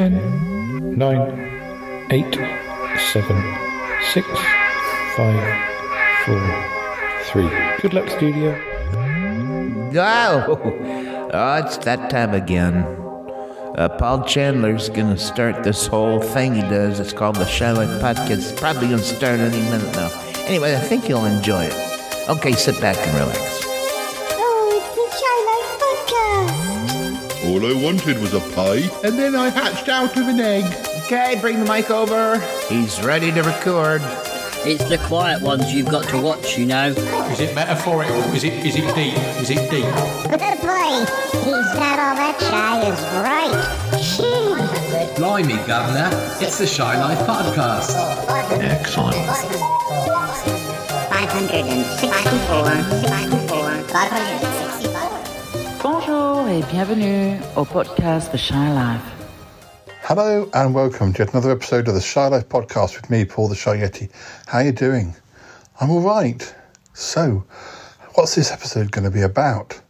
Ten, nine, eight, seven, six, five, four, three. Good luck, studio. Oh, oh it's that time again. Uh, Paul Chandler's gonna start this whole thing he does. It's called the Charlotte Podcast. It's probably gonna start any minute now. Anyway, I think you'll enjoy it. Okay, sit back and relax. All I wanted was a pie, and then I hatched out of an egg. Okay, bring the mic over. He's ready to record. It's the quiet ones you've got to watch, you know. Is it metaphorical? Is it is it deep? Is it deep? Good boy. He's not all that shy is right. Gee. Blimey, Governor. It's the Shy Life Podcast. Excellent. 564, 64, 565. Bonjour et bienvenue au podcast The Shy Life. Hello and welcome to another episode of the Shy Life podcast with me, Paul the Shy Yeti. How are you doing? I'm all right. So, what's this episode going to be about?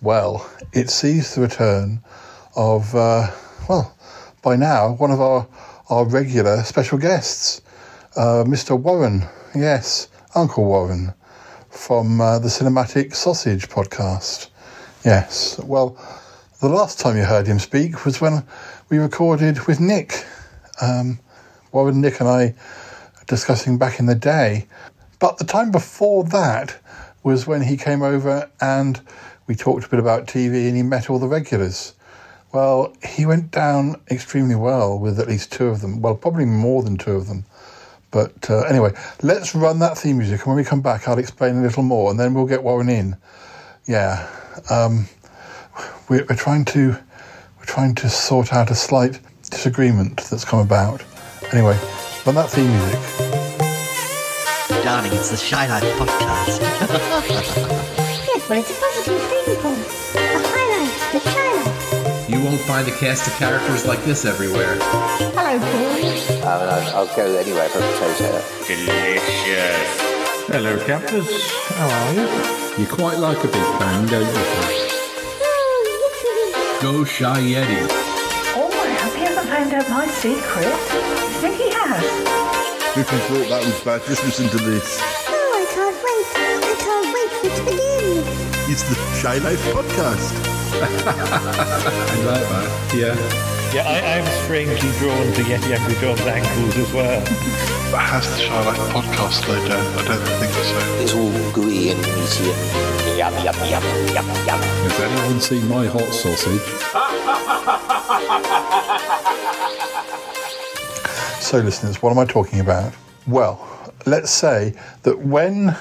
Well, it sees the return of, uh, well, by now, one of our, our regular special guests, uh, Mr. Warren. Yes, Uncle Warren from uh, the Cinematic Sausage podcast. Yes, well, the last time you heard him speak was when we recorded with Nick. Um, Warren, Nick, and I discussing back in the day. But the time before that was when he came over and we talked a bit about TV and he met all the regulars. Well, he went down extremely well with at least two of them. Well, probably more than two of them. But uh, anyway, let's run that theme music, and when we come back, I'll explain a little more, and then we'll get Warren in. Yeah, um, we're, we're trying to we're trying to sort out a slight disagreement that's come about. Anyway, run that theme music. Darling, it's the Shy Life Podcast. Yes, but it's a positive thing, Paul. The highlight, the Shy Life. You won't find a cast of characters like this everywhere. Hello, Paul. I'll, I'll go anywhere for a potato. Delicious. Hello, captors. How are you? You quite like a big bang, don't you? Oh, Go Shy Yeti. Oh, I hope he hasn't found out my secret. I think he has. If you thought that was bad, just listen to this. Oh, I can't wait. I can't wait for it to begin. It's the Shy Life Podcast. I like that. Yeah. Yeah, I, I'm strangely drawn to Yeti Uncle John's ankles as well. But has the Shy Life podcast slowed down? I don't think so. It's all gooey and meaty and yum, yum, yum, yum, yum. Has anyone seen my hot sausage? So, listeners, what am I talking about? Well, let's say that when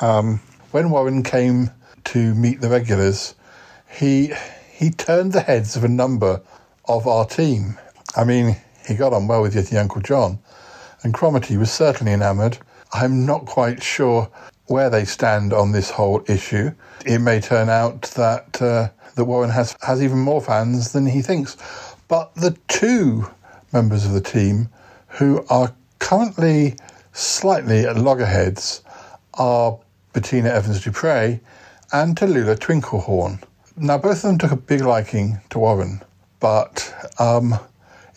um, when Warren came to meet the regulars, he he turned the heads of a number of our team. I mean, he got on well with Yeti Uncle John, and Cromarty was certainly enamoured. I'm not quite sure where they stand on this whole issue. It may turn out that uh, that Warren has has even more fans than he thinks. But the two members of the team who are currently slightly at loggerheads are Bettina Evans Dupre and Tallulah Twinklehorn. Now, both of them took a big liking to Warren, but um,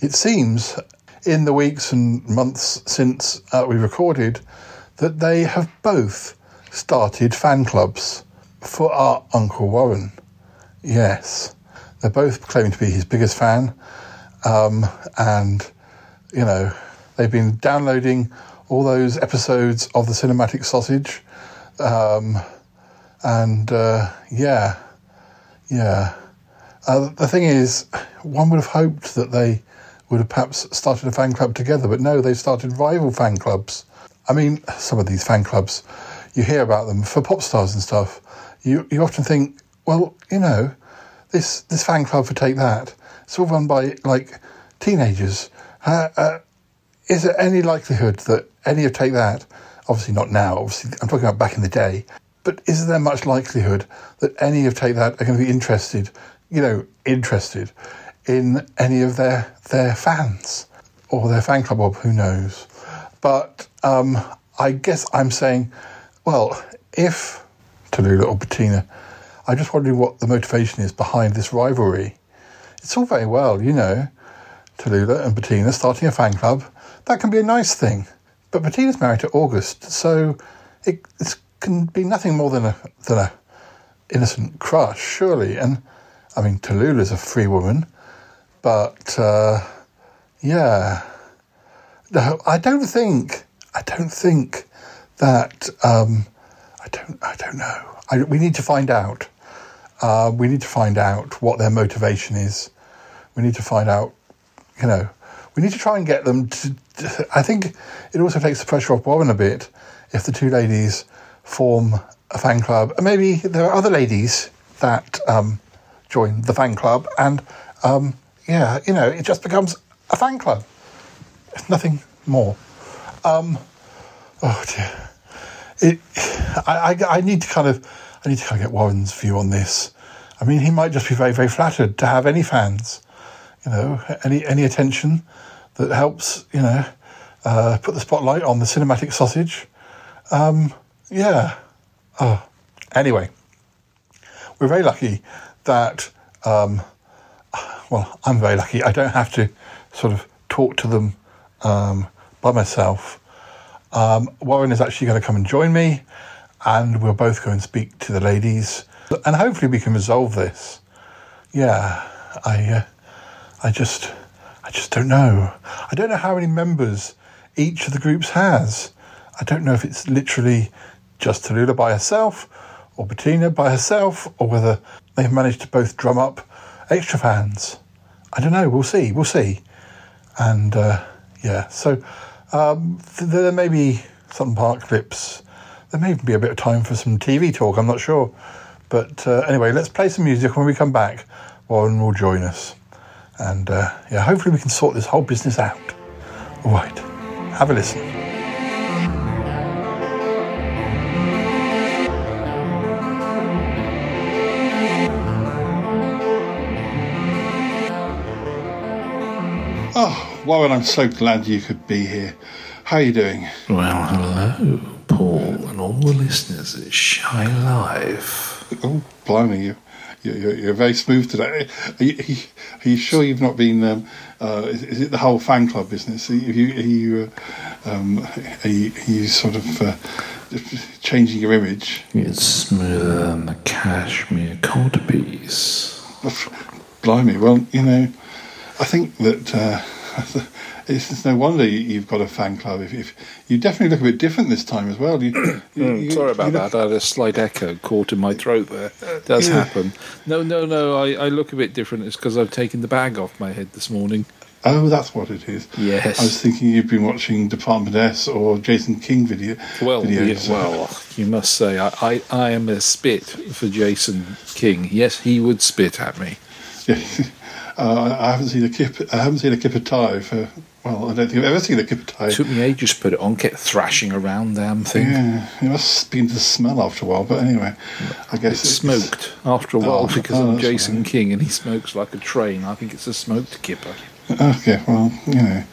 it seems in the weeks and months since uh, we recorded that they have both started fan clubs for our Uncle Warren. Yes, they're both claiming to be his biggest fan, um, and you know they've been downloading all those episodes of the Cinematic Sausage, um, and uh, yeah, yeah. Uh, the thing is, one would have hoped that they would have perhaps started a fan club together, but no, they've started rival fan clubs. I mean, some of these fan clubs, you hear about them for pop stars and stuff. You you often think, well, you know, this this fan club for Take That, it's all run by like teenagers. Uh, uh, is there any likelihood that any of Take That, obviously not now, obviously I'm talking about back in the day, but is there much likelihood that any of Take That are going to be interested, you know, interested in any of their their fans or their fan club, or who knows? But um, I guess I'm saying, well, if Tallulah or Bettina, I'm just wondering what the motivation is behind this rivalry. It's all very well, you know, Tallulah and Bettina starting a fan club, that can be a nice thing. But Bettina's married to August, so it, it can be nothing more than a than a innocent crush, surely. And I mean, Tallulah's a free woman, but uh, yeah, no, I don't think I don't think that um, I don't I don't know. I, we need to find out. Uh, we need to find out what their motivation is. We need to find out, you know, we need to try and get them to. I think it also takes the pressure off Warren a bit if the two ladies form a fan club, and maybe there are other ladies that um, join the fan club, and um, yeah, you know, it just becomes a fan club. It's nothing more. Um, oh dear. It, I, I, I need to kind of, I need to kind of get Warren's view on this. I mean, he might just be very, very flattered to have any fans, you know, any any attention that helps, you know, uh, put the spotlight on the cinematic sausage. Um, yeah. Oh. Anyway, we're very lucky that, um, well, I'm very lucky. I don't have to sort of talk to them um, by myself. Um, Warren is actually going to come and join me, and we'll both go and speak to the ladies, and hopefully we can resolve this. Yeah, I, uh, I just, I just don't know. I don't know how many members each of the groups has. I don't know if it's literally just Tallulah by herself, or Bettina by herself, or whether they've managed to both drum up extra fans. I don't know. We'll see. We'll see. And uh, yeah, so um, th- there may be some park clips. There may be a bit of time for some TV talk. I'm not sure. But uh, anyway, let's play some music. When we come back, Warren will join us. And uh, yeah, hopefully we can sort this whole business out. All right, have a listen. Warren, I'm so glad you could be here. How are you doing? Well, hello, Paul, and all the listeners at Shy Life. Oh, blimey, you, you, you're, you're very smooth today. Are you, are you sure you've not been? Um, uh, is, is it the whole fan club business? Are you, are you, uh, um, are you, are you sort of uh, changing your image? It's smoother than the cashmere codpiece. Blimey, well, you know, I think that uh, it's, it's no wonder you, you've got a fan club. If, if you definitely look a bit different this time as well. You, you, Mm, you- sorry about you look- that. I had a slight echo caught in my throat there. Does Yeah. happen. No, no, no. I, I look a bit different. It's because I've taken the bag off my head this morning. Oh, that's what it is. Yes. I was thinking you'd been watching Department S or Jason King video. Well, videos. yeah, well, you must say I, I, I am a spit for Jason King. Yes, he would spit at me. Yeah. Uh, I haven't seen a kip. I haven't seen a kipper tie for. Well, I don't think I've ever seen a kipper tie. It took me ages to put it on. Kept thrashing around damn thing. Yeah, it must have been the smell after a while. But anyway, I guess It's smoked after a while Oh, because oh, I'm Jason King and he smokes like a train. I think it's a smoked kipper. Okay, well, you know,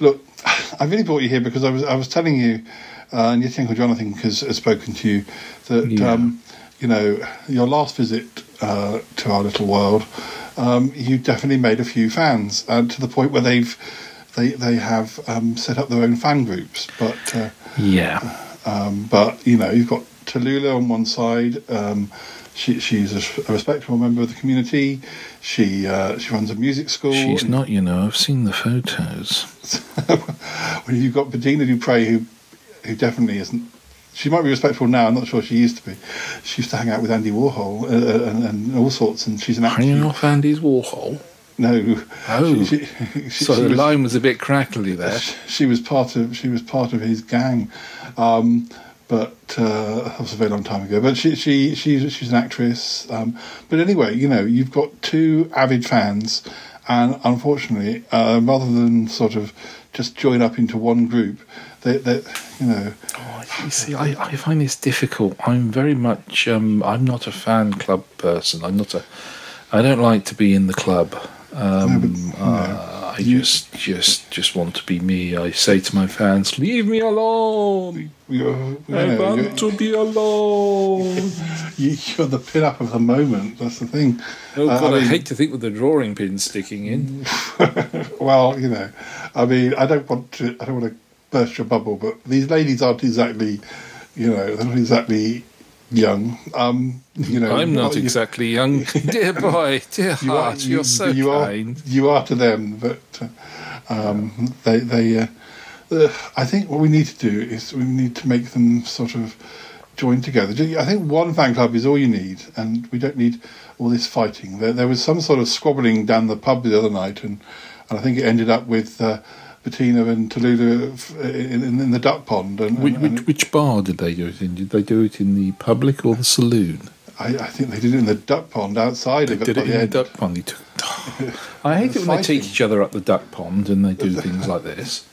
look, I really brought you here because I was I was telling you, uh, and your Uncle Jonathan has, has spoken to you that Yeah. um, you know your last visit uh, to our little world, um, you definitely made a few fans, uh, to the point where they've they they have um, set up their own fan groups, but. Uh, Yeah. um, but you know, you've got Tallulah on one side. Um, she, she's a, a respectable member of the community. She uh, she runs a music school. She's not, you know. I've seen the photos. well, you've got Bettina Dupre, who who definitely isn't. She might be respectful now. I'm not sure she used to be. She used to hang out with Andy Warhol uh, and, and all sorts, and she's an Hanging actress. off Andy's Warhol. No, Oh, she, she, she, so the was- line was a bit crackly there. she was part of she was part of his gang, um, but uh, that was a very long time ago. But she she she's she's an actress. Um, but anyway, you know, you've got two avid fans, and unfortunately, uh, rather than sort of just join up into one group, you know. You see, I, I find this difficult. I'm very much. Um, I'm not a fan club person. I'm not a. I don't like to be in the club. Um, uh, I just, just, just want to be me. I say to my fans, "Leave me alone. You're, you I know, want to be alone." you, you're the pin up of the moment. That's the thing. Oh Uh, God, I, mean- hate to think with the drawing pin sticking in. well, you know, I mean, I don't want to, I don't want to burst your bubble, but these ladies aren't exactly, you know, they're not exactly young. Um, you know, I'm not you- exactly young, dear boy, dear you are- heart. You, are so you are, you are to them, but uh, um, they, they, uh, uh, I think what we need to do is we need to make them sort of join together. I think one fan club is all you need, and we don't need all this fighting. There, there was some sort of squabbling down the pub the other night, and, and I think it ended up with uh, Bettina and Tallulah f- in, in, in the duck pond. And, Which, and- which, which bar did they do it in? Did they do it in the public or the saloon? I, I think they did it in the duck pond outside They of it. did it the in end. the duck pond. They took- I hate it when they take each other up the duck pond and they do things like this.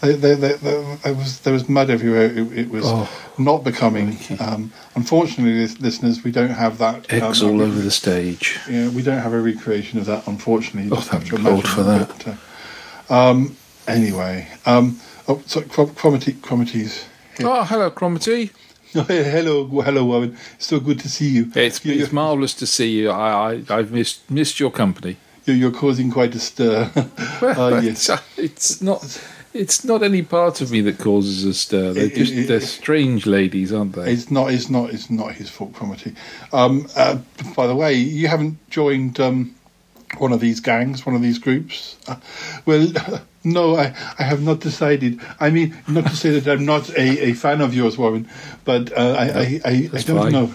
They, they, they, they, there was there was mud everywhere. It, it was Oh. not becoming. Um, unfortunately, listeners, we don't have that. Eggs um, all over the stage. Yeah, we don't have a recreation of that. Unfortunately, Oh, thank to Lord for that. But, uh, um, anyway, um, oh, so Crom- Cromarty, Cromarty's. Oh, hello, Cromarty. hello, hello, Warren. So good to see you. It's, You- it's marvellous to see you. I, I, I've missed missed your company. You're, you're causing quite a stir. Well, Uh, yes. it's, it's not. It's not any part of me that causes a stir. They're just it- they're strange ladies, aren't they? It's not. It's not. It's not his fault, Cromarty. Um, uh, by the way, you haven't joined um, one of these gangs, one of these groups. Uh, well, no, I, I have not decided. I mean, not to say that I'm not a, a fan of yours, Warren, but uh, I, I, I, I don't fine. know.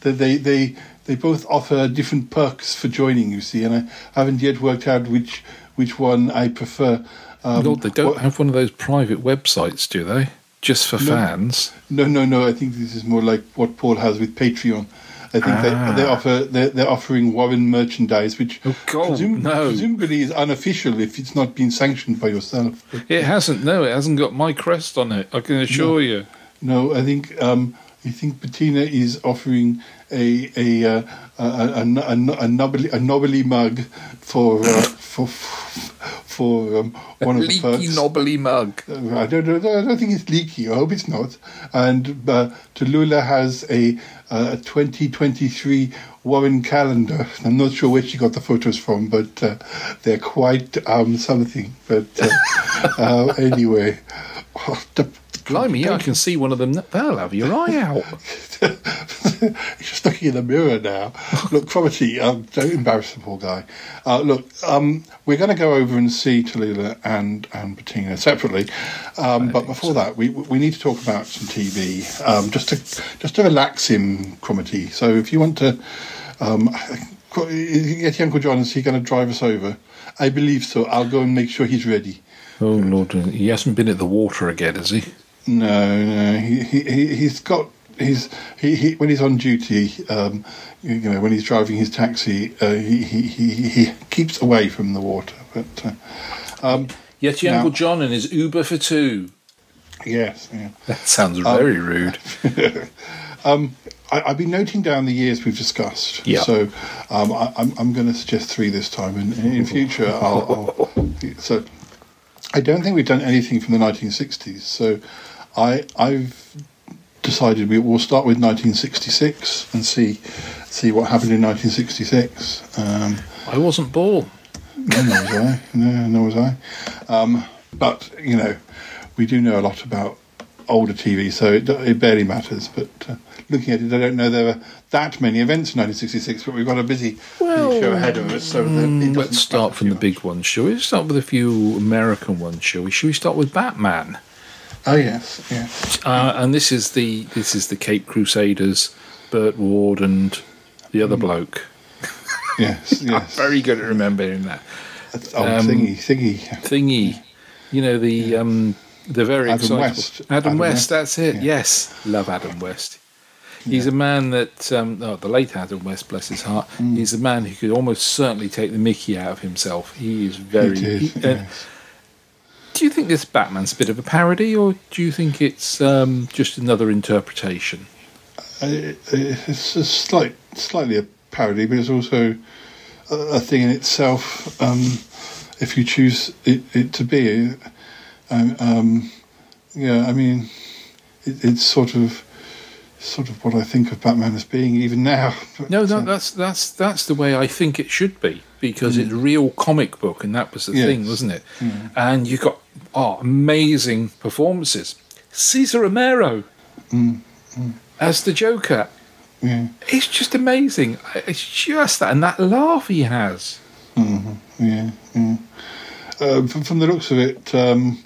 That they, they they both offer different perks for joining. You see, and I haven't yet worked out which which one I prefer. Um, Lord, they don't what- have one of those private websites, do they? Just for No. fans. No, no, no. I think this is more like what Paul has with Patreon. I think Ah. they, they offer they're, they're offering Warren merchandise, which Oh, God, no. presumably is unofficial if it's not been sanctioned by yourself. It hasn't. No, it hasn't got my crest on it. I can assure you. No, I think um, I think Bettina is offering a a uh, a, a, a, a, a, nobly, a nobly mug for uh, for for um, one of the Leaky perks. knobbly mug. Uh, I don't, I don't think it's leaky. I hope it's not. And uh, Tallulah has a, uh, a 2023 Warren calendar. I'm not sure where she got the photos from, but uh, they're quite um, something. But uh, uh, anyway, oh, the, Blimey, I can see one of them. They'll have your eye out. He's just looking in the mirror now. Look, Cromarty, um, don't embarrass the poor guy. Uh, look, um, we're going to go over and see Tallulah and, and Bettina separately. Um, but before that, we we need to talk about some TV, um, just to just to relax him, Cromarty. So if you want to, um, get Uncle John, is he going to drive us over? I believe so. I'll go and make sure he's ready. Oh Lord, he hasn't been at the water again, has he? No, no, he, he, he- he's got he's he, he when he's on duty, um, you know, when he's driving his taxi, uh, he, he, he, he keeps away from the water. But uh, um, Yet your Now- Uncle John and his Uber for two. yes, yeah. That sounds very rude. um, I, I've been noting down the years we've discussed. Yeah. So um, I, I'm, I'm going to suggest three this time, and, and in future I'll, I'll. So I don't think we've done anything from the 1960s. So I I've decided we will start with 1966 and see see what happened in 1966. Um, I wasn't born. no, nor was I. No, nor was I. Um, but you know, we do know a lot about older TV, so it, it barely matters. But uh, looking at it, I don't know there were that many events in 1966. But we've got a busy, busy show ahead of us, so Mm, let's start from the big ones, shall we? Start with a few American ones, shall we? Shall we start with Batman? Oh yes, yes. Uh, and this is the this is the Cape Crusaders, Burt Ward and the other bloke. Yes, yes. Very good at remembering that. Oh, Um, thingy, thingy. Thingy, you know the um, the very Adam excitable West. Adam, Adam West. West. That's it. Yeah. Yes, love Adam West. He's a man that, um, oh, the late Adam West, bless his heart. Mm. He's a man who could almost certainly take the Mickey out of himself. He is very. It is, he- uh, yes. Do you think this Batman's a bit of a parody, or do you think it's um, just another interpretation? Uh, it's a slight, slightly a parody, but it's also a, a thing in itself. Um, if you choose it, it to be, um, um, yeah, I mean, it, it's sort of sort of what I think of Batman as being even now. But, No, no, uh, that's that's that's the way I think it should be because it's a real comic book, and that was the Yes. thing, wasn't it? Mm. And you got oh, amazing performances. Cesar Romero Mm, mm, as the Joker. yeah. It's just amazing. It's just that, and that laugh he has. Mhm, Yeah, yeah. Uh, from, from the looks of it, um,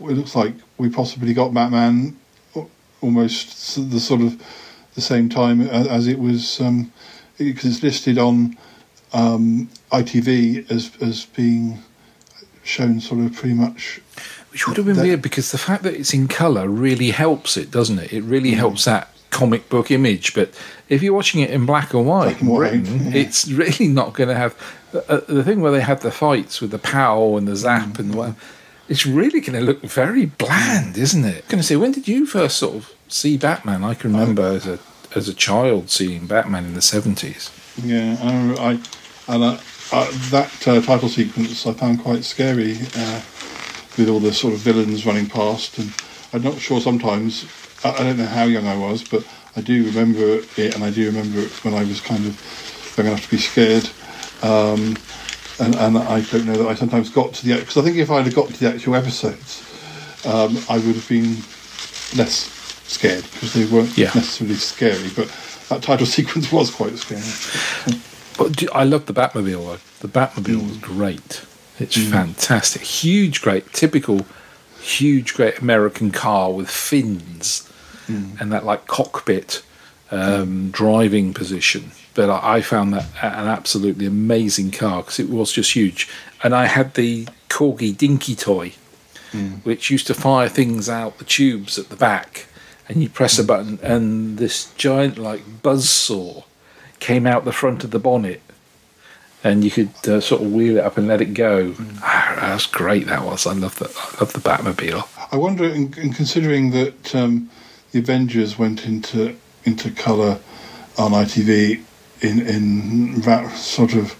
it looks like we possibly got Batman almost the sort of the same time as it was, um, because it's listed on um, ITV as as being shown sort of pretty much. Which would have been weird because the fact that it's in colour really helps it, doesn't it? It really mm. helps that comic book image. But if you're watching it in black and white white, Britain, yeah. it's really not going to have uh, uh, the thing where they had the fights with the pow and the zap and mm. what. It's really going to look very bland, mm. isn't it? going to say, when did you first sort of see Batman? I can remember um, as a as a child seeing Batman in the seventies. Yeah, I, I and I, uh, that uh, title sequence I found quite scary uh, with all the sort of villains running past, and I'm not sure sometimes. I, I don't know how young I was, but I do remember it, and I do remember it when I was kind of young enough to be scared. Um, and, and I don't know that I sometimes got to the because I think if I'd have got to the actual episodes, um, I would have been less scared because they weren't Yeah. necessarily scary. But that title sequence was quite scary. But I love the Batmobile. though. The Batmobile mm. was great. It's mm. fantastic. Huge, great, typical, huge, great American car with fins mm. and that like cockpit um, driving position. But I, I found that an absolutely amazing car because it was just huge. And I had the Corgi Dinky toy, which used to fire things out the tubes at the back, and you press a button, and this giant like buzz saw came out the front of the bonnet, and you could uh, sort of wheel it up and let it go. Ah, that was great. That was. I love the I love the Batmobile. I wonder, in, in considering that um, the Avengers went into into colour on ITV in in that sort of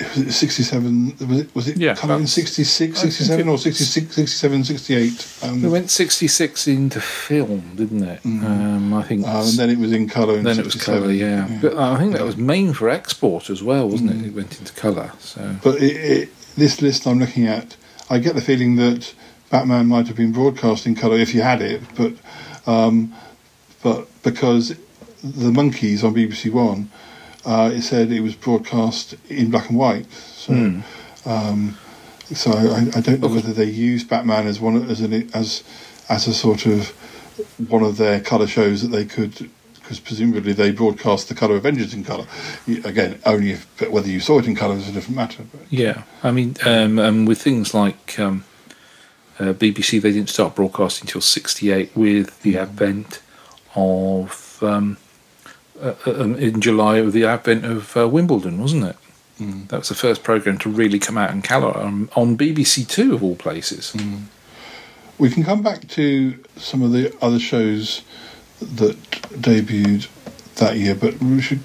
was it 67 was it was it Yeah, colour in that's- 66 67 or 66 67 68 um, It went sixty six into film, didn't it? Um, I think. uh, and then it was in colour then it was colour, yeah. But I think that was main for export as well, wasn't it? It went into colour. So But it, it, this list I'm looking at, I get the feeling that Batman might have been broadcast in colour if you had it, but um, but because the Monkees on BBC One, uh, it said it was broadcast in black and white. So Hmm. um, so I, I don't know whether they use Batman as one as an as as a sort of one of their colour shows that they could. Because presumably they broadcast the colour Avengers in colour. Again, only if, whether you saw it in colour is a different matter. But yeah, I mean, um, and with things like um, uh, BBC, they didn't start broadcasting until '68 with the advent of um, um, Uh, uh, um, in July with the advent of uh, Wimbledon, wasn't it? Mm. That was the first program to really come out in colour um, on, on BBC Two of all places. Mm. We can come back to some of the other shows that debuted that year, but we should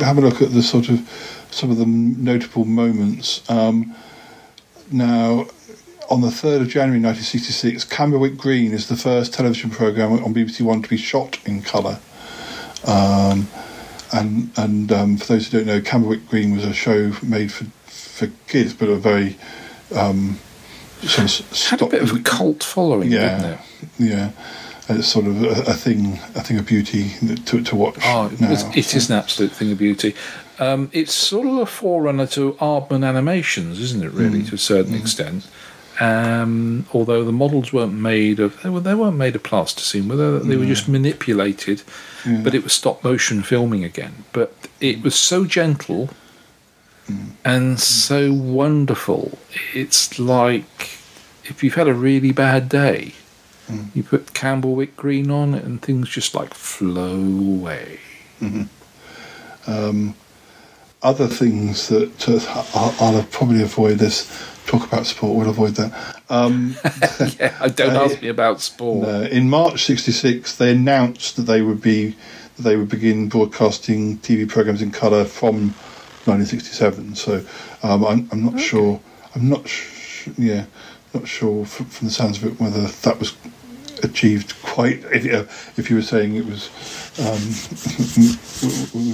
have a look at the sort of some of the notable moments. Um, now, on the 3rd of January 1966, Camberwick Green is the first television programme on BBC One to be shot in colour. Um, and and um, for those who don't know, Camberwick Green was a show made for for kids, but a very um, sort of Had a bit of a cult following, yeah, didn't it? Yeah, and it's sort of a, a thing, a thing of beauty to to watch. Oh, now. it is an absolute thing of beauty. Um, it's sort of a forerunner to Aardman Animations, isn't it? Really, Mm. to a certain extent. Um, although the models weren't made of, they, were, they weren't made of plasticine, were they? They were just manipulated. Yeah. But it was stop motion filming again. But it was so gentle Mm. and so wonderful. It's like if you've had a really bad day, Mm. you put Camberwick Green on it, and things just like flow away. Mhm. Um, other things that uh, I'll, I'll probably avoid this. Talk about sport. We'll avoid that. Um, yeah, don't uh, ask me about sport. No, in March '66, they announced that they would be that they would begin broadcasting TV programs in colour from 1967. So um, I'm, I'm not sure. I'm not. Sh- yeah, not sure from, from the sounds of it whether that was achieved quite. If, uh, if you were saying it was, um,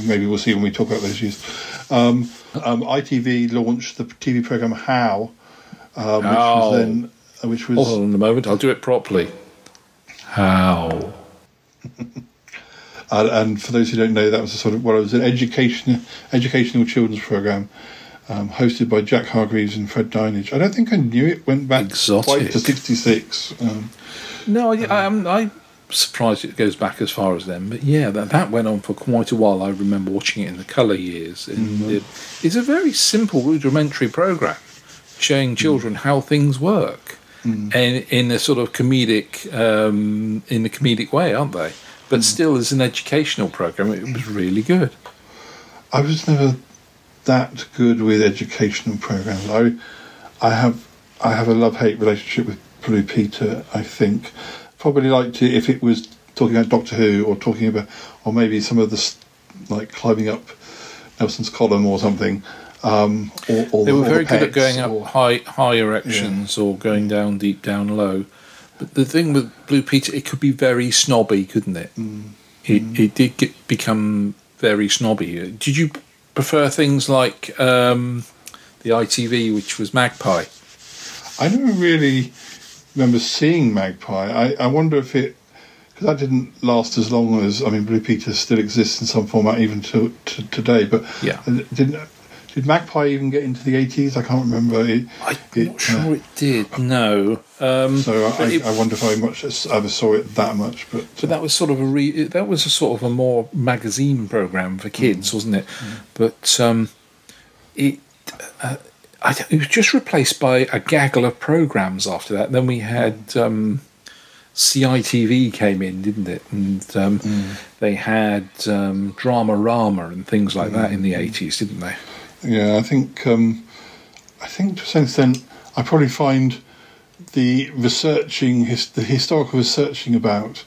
maybe we'll see when we talk about those years. Um, um, ITV launched the TV program How, uh, which was then, uh, which was Hold on a moment, I'll do it properly. How? Uh, and for those who don't know, that was a sort of well, it was an education educational children's program um, hosted by Jack Hargreaves and Fred Dinage. I don't think I knew it went back quite to '66. Um, No, I, I'm, I'm surprised it goes back as far as then. But yeah, that, that went on for quite a while. I remember watching it in the colour years. And Mhm. it, it's a very simple, rudimentary program showing mm. children how things work, mm. and in a sort of comedic, um, in a comedic way, aren't they? But mm. still, as an educational program, it was really good. I was never that good with educational programs. I, I have, I have a love hate relationship with Blue Peter. I think probably liked it if it was talking about Doctor Who or talking about, or maybe some of the like climbing up Nelson's column or something. Um, or, or they were very the good at going up or- high high erections or going down deep down low. But the thing with Blue Peter, it could be very snobby, couldn't it? It, it did get, become very snobby. Did you prefer things like um, the ITV, which was Magpie? I never really remember seeing Magpie. I, I wonder if it because that didn't last as long as I mean Blue Peter still exists in some format even to, to today. But Yeah. didn't did Magpie even get into the eighties? I can't remember. It, I'm it, not sure it did. No. Um, So I, it- I wonder if I much ever saw it that much. But But that was sort of a re- that was a sort of a more magazine program for kids, wasn't it? But um, it uh, I, it was just replaced by a gaggle of programs after that. Then we had um, CITV came in, didn't it? And um, they had um, Dramarama and things like that in the eighties, didn't they? Yeah, I think um, I think to some extent I probably find the researching, his, the historical researching about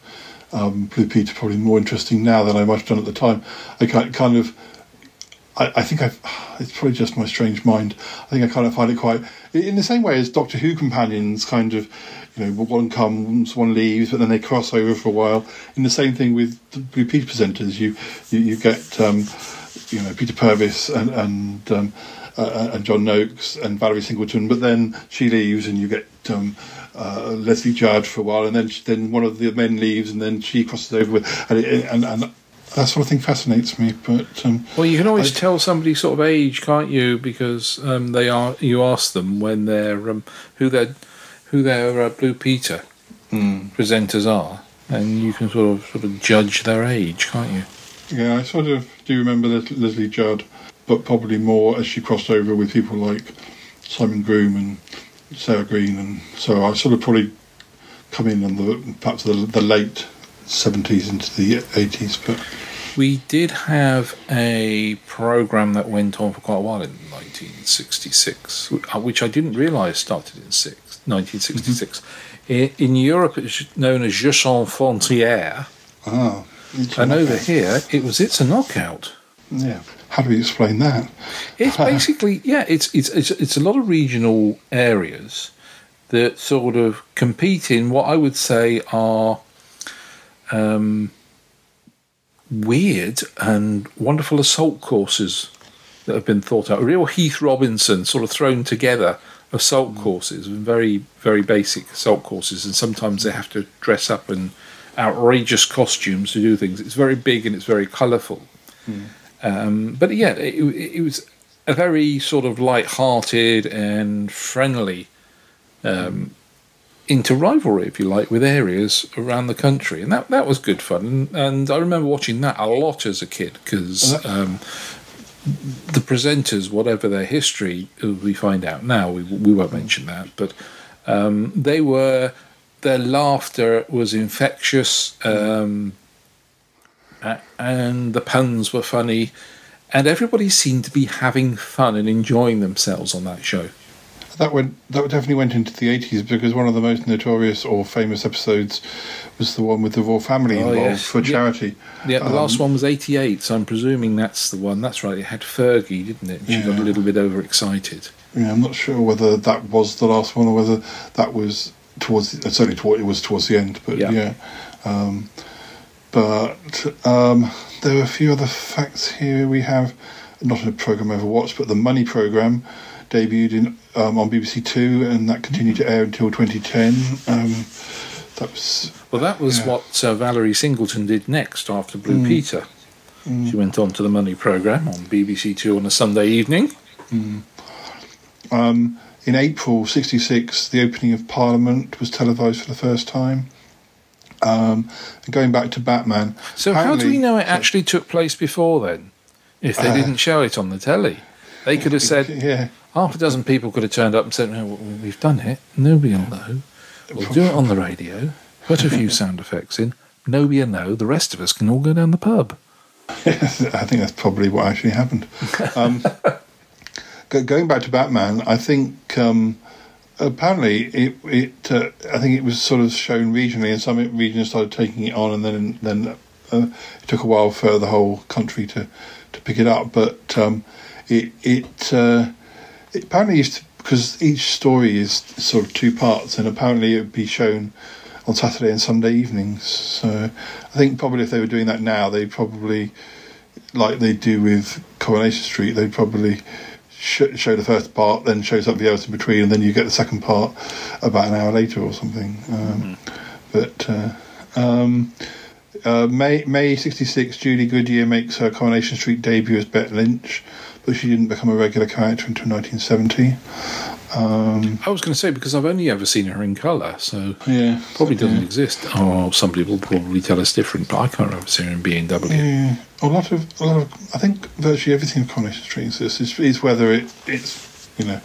um, Blue Peter probably more interesting now than I might have done at the time. I kind kind of, I, think I've, it's probably just my strange mind. I think I kind of find it quite in the same way as Doctor Who companions, kind of, you know, one comes, one leaves, but then they cross over for a while. In the same thing with the Blue Peter presenters, you you, you get. Um, you know Peter Purves and and um, uh, and John Noakes and Valerie Singleton, but then she leaves and you get um, uh, Lesley Judd for a while, and then she, then one of the men leaves, and then she crosses over with and it, and, and that sort of thing fascinates me. But um, Well, you can always I- tell somebody sort of age, can't you? Because um, they are you ask them when they're um, who their who their uh, Blue Peter presenters are, and you can sort of sort of judge their age, can't you? Yeah, I sort of do remember Lesley Judd, but probably more as she crossed over with people like Simon Groom and Sarah Greene, and so I sort of probably come in on the perhaps the, the late seventies into the eighties, but. We did have a program that went on for quite a while in 1966, uh, which I didn't realise started in six, 1966. I- In Europe, it's known as Jeux Sans Frontières. Ah, and over here, it was It's a Knockout. Yeah. How do we explain that? It's basically yeah, it's it's it's it's a lot of regional areas that sort of compete in what I would say are um, weird and wonderful assault courses that have been thought out. A real Heath Robinson sort of thrown together assault courses, very very basic assault courses, and sometimes they have to dress up in outrageous costumes to do things. It's very big and it's very colourful. Um, but yeah, it, it was a very sort of light-hearted and friendly um, into rivalry, if you like, with areas around the country, and that that was good fun. And, and I remember watching that a lot as a kid because um, the presenters, whatever their history, we find out now, we we won't mention that, but um, they were their laughter was infectious. Um, and the puns were funny, and everybody seemed to be having fun and enjoying themselves on that show. That went that definitely went into the eighties because one of the most notorious or famous episodes was the one with the royal family Oh, involved yes. for charity. Yeah, the Um, last one was '88, so I'm presuming that's the one. That's right. It had Fergie, didn't it? She got a little bit overexcited. Yeah, I'm not sure whether that was the last one or whether that was towards certainly toward, it was towards the end, but Yeah. yeah. Um, but um, there are a few other facts here. We have not a program watched, but the Money program debuted in um, on BBC Two, and that continued to air until 2010. Um, that was Well, that was Yeah. what uh, Valerie Singleton did next after Blue Mm. Peter. She went on to the Money programme on BBC Two on a Sunday evening. Mm. In April '66, the opening of Parliament was televised for the first time. Um, and going back to Batman, So how do we know it actually took place before then? If they Uh, didn't show it on the telly, they could have said Yeah, half a dozen people could have turned up and said, "No, we- we've done it. Nobody will know. We'll do it on the radio. Put a few sound effects in. Nobody will know. The rest of us can all go down the pub." I think that's probably what actually happened. Um, go- going back to Batman, I think um, apparently it, it uh, I think it was sort of shown regionally, and some regions started taking it on, and then then uh, it took a while for the whole country to, to pick it up. But um, it it, uh, it apparently used to because each story is sort of two parts, and apparently it would be shown on Saturday and Sunday evenings. So I think probably if they were doing that now, they probably like they do with Coronation Street, they'd probably sh- show the first part, then show something else in between, and then you get the second part about an hour later or something. Um, But uh, um, uh, May May '66, Julie Goodyear makes her Coronation Street debut as Bet Lynch, but she didn't become a regular character until 1970. Um, I was going to say because I've only ever seen her in colour, so yeah, probably doesn't yeah. exist. Or some people will probably tell us different, but I can't remember seeing her in B and W. Yeah, a lot of a lot of I think virtually everything in Coronation Street exists. Is, is whether it it's you know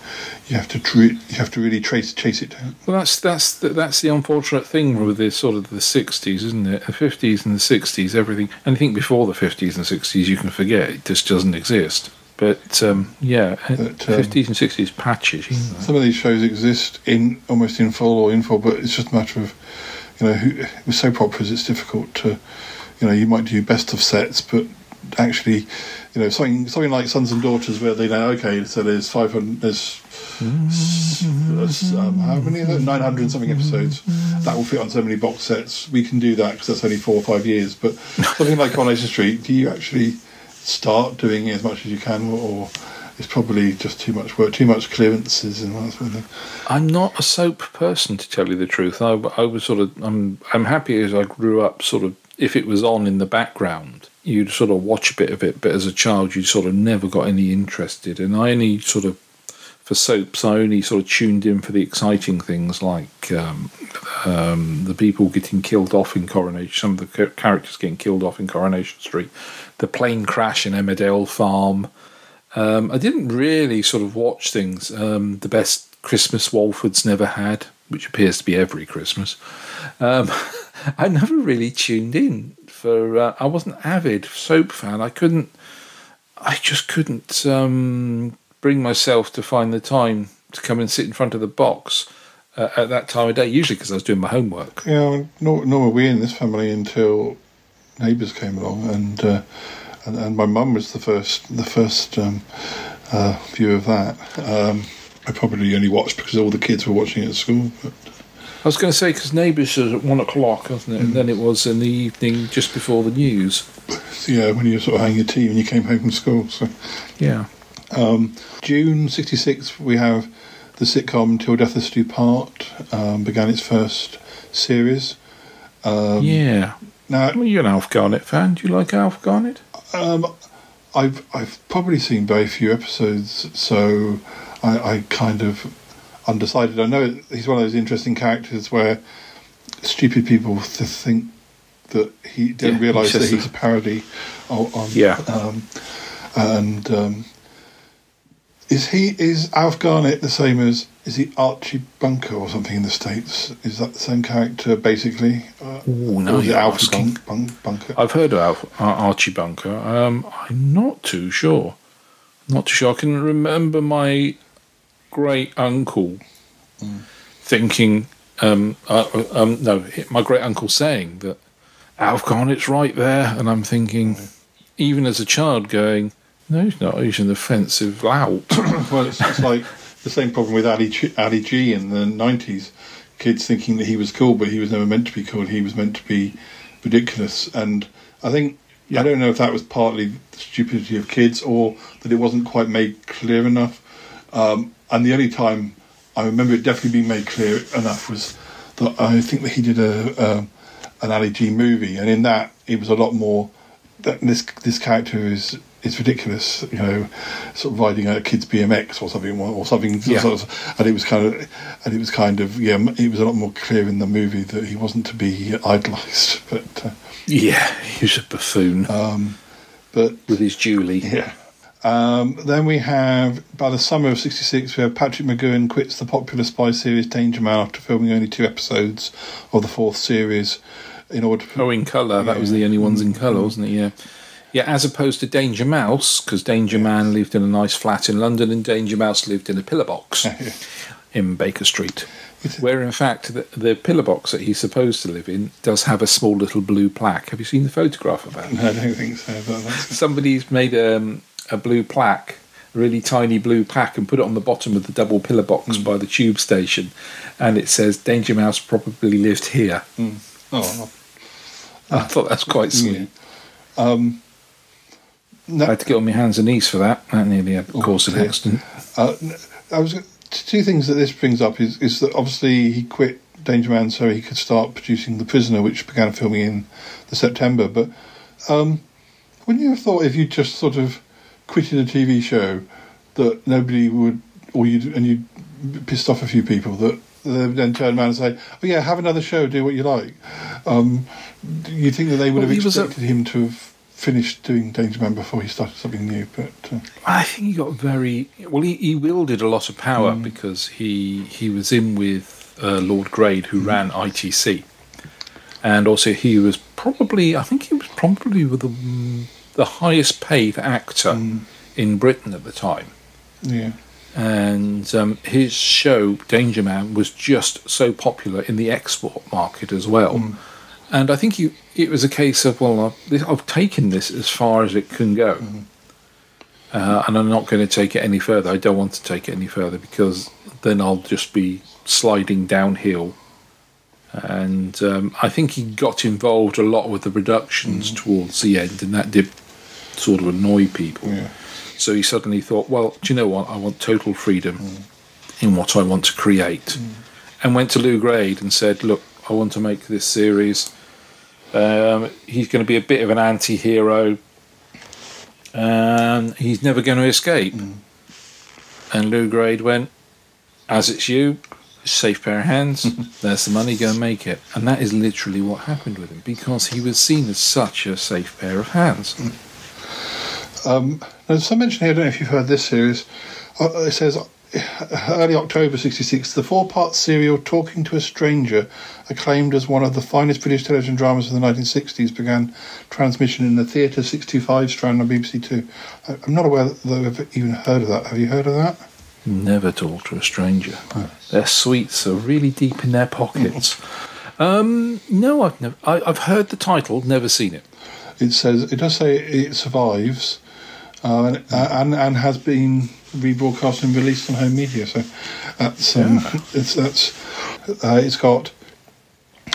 you have to tr- you have to really trace chase it down. Well, that's that's the, that's the unfortunate thing with the sort of the sixties, isn't it? The fifties and the sixties, everything. Anything before the fifties and sixties, you can forget. It just doesn't exist. But um, yeah, um, fifties and sixties patches. You know. Some of these shows exist in almost in full or in full, but it's just a matter of you know who, with soap operas it's difficult to you know you might do best of sets, but actually you know something something like Sons and Daughters where they know okay so there's five hundred there's um, how many 900 something episodes that will fit on so many box sets we can do that because that's only four or five years but something like Coronation Street do you actually start doing as much as you can or, or it's probably just too much work too much clearances and that sort of thing I'm not a soap person, to tell you the truth. I, I was sort of I'm I'm happy as I grew up. Sort of if it was on in the background, you'd sort of watch a bit of it. But as a child, you sort of never got any interested. And I only sort of for soaps, I only sort of tuned in for the exciting things like um, um, the people getting killed off in Coronation, some of the characters getting killed off in Coronation Street, the plane crash in Emmerdale Farm. Um, I didn't really sort of watch things. Um, the best Christmas Walford's never had, which appears to be every Christmas. Um, I never really tuned in for. Uh, I wasn't avid soap fan. I couldn't. I just couldn't um, bring myself to find the time to come and sit in front of the box uh, at that time of day. Usually because I was doing my homework. yeah nor were we in this family until neighbours came along and uh, and, and my mum was the first the first um, uh, view of that um, I probably only watched because all the kids were watching it at school but I was going to say because Neighbours was at one o'clock, wasn't it? And then it was in the evening just before the news. yeah when you were sort of having your tea when you came home from school so Yeah. Um, June '66, we have the sitcom "Till Death Us Do Part" um, began its first series. Um, yeah. Now, well, you're an Alf Garnett fan. Do you like Alf Garnett? Um, I've I've probably seen very few episodes, so I, I kind of undecided. I know he's one of those interesting characters where stupid people th- think that he don't Yeah, realise that he's a- a parody. On, on Yeah. um, and um, is he is Alf Garnett the same as is he Archie Bunker or something in the states? Is that the same character basically? Uh, Ooh, no, is Alf. Bunk, Bunk, Bunker? I've heard of Alf, uh, Archie Bunker. Um, I'm not too sure. Not too sure. I can remember my great uncle thinking, um, uh, uh, um, no, my great uncle saying that Alf Garnett's right there, and I'm thinking, even as a child, going, no, he's not. He's an offensive lout. well, it's, it's like the same problem with Ali, G- Ali G in the nineties kids thinking that he was cool, but he was never meant to be cool. He was meant to be ridiculous. And I think yeah. I don't know if that was partly the stupidity of kids or that it wasn't quite made clear enough. Um, and the only time I remember it definitely being made clear enough was that I think that he did a, a an Ali G movie, and in that it was a lot more. That this this character is is ridiculous, you know, sort of riding a kid's BMX or something, or something, Yeah. sort of, and it was kind of, and it was kind of, yeah, it was a lot more clear in the movie that he wasn't to be idolised, but uh, Yeah, he was a buffoon. Um, but with his Julie. Yeah. Um, then we have, by the summer of '66, we have Patrick McGoohan quits the popular spy series Danger Man after filming only two episodes of the fourth series in order to. Oh, in colour. That was the only ones in colour, wasn't it? Yeah. Yeah, as opposed to Danger Mouse, because Danger Man lived in a nice flat in London and Danger Mouse lived in a pillar box in Baker Street. Where, in fact, the, the pillar box that he's supposed to live in does have a small little blue plaque. Have you seen the photograph of that? No, I don't think so. But that's, Somebody's made um, a blue plaque, a really tiny blue plaque, and put it on the bottom of the double pillar box by the tube station, and it says Danger Mouse probably lived here. oh, I thought that's quite sweet. um, I had to get on my hands and knees for that. That nearly had caused an accident. Uh, I was two things that this brings up is is that obviously he quit Danger Man so he could start producing The Prisoner, which began filming in the September. But um, wouldn't you have thought if you just sort of quitted a TV show that nobody would, or you and you pissed off a few people that they would then turn around and say, "Oh yeah, have another show, do what you like." Um, do you think that they would Well, have was a- expected him to have finished doing Danger Man before he started something new? But uh, I think he got very well. He, he wielded a lot of power because he he was in with uh, Lord Grade, who ran ITC, and also he was probably I think he was probably the the highest paid actor in Britain at the time. yeah. and um, his show Danger Man was just so popular in the export market as well. And I think you, it was a case of well, I've, I've taken this as far as it can go, uh, and I'm not going to take it any further. I don't want to take it any further because then I'll just be sliding downhill. And um, I think he got involved a lot with the productions towards the end, and that did sort of annoy people. So he suddenly thought, well, do you know what? I want total freedom in what I want to create. And went to Lew Grade and said, look, I want to make this series. Um, he's going to be a bit of an anti hero. And he's never going to escape. And Lew Grade went, as it's you, safe pair of hands, there's the money, go and make it. And that is literally what happened with him because he was seen as such a safe pair of hands. Um, there's some mention here, I don't know if you've heard this series. Uh, it says early October 66, the four part serial Talking to a Stranger, acclaimed as one of the finest British television dramas of the 1960s, began transmission in the Theatre 625 strand on BBC Two. I'm not aware that I've even heard of that. Have you heard of that? Never talk to a stranger. Their sweets are really deep in their pockets. um, no, I've never. I, I've heard the title, never seen it. It says it does say it survives, uh, and, uh, and and has been rebroadcast and released on home media. So that's um, it's that's uh, it's got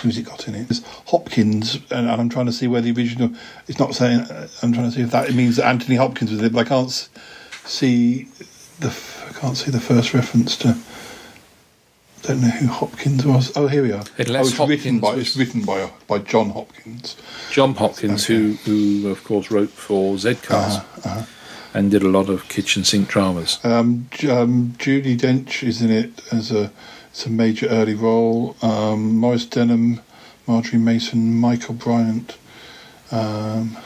who's it got in it? It's Hopkins, and, and I'm trying to see where the original. It's not saying. uh, I'm trying to see if that it means that Anthony Hopkins was it, but I can't see the I can't see the first reference to. I don't know who Hopkins was. Oh, here we are. Unless oh, it's written by was- it's written by by John Hopkins. John Hopkins, who, who of course wrote for Z Cars Uh-huh, and did a lot of kitchen sink dramas. Um, um, Judi Dench is in it as a, it's a major early role. Um, Maurice Denham, Margery Mason, Michael Bryant. Um,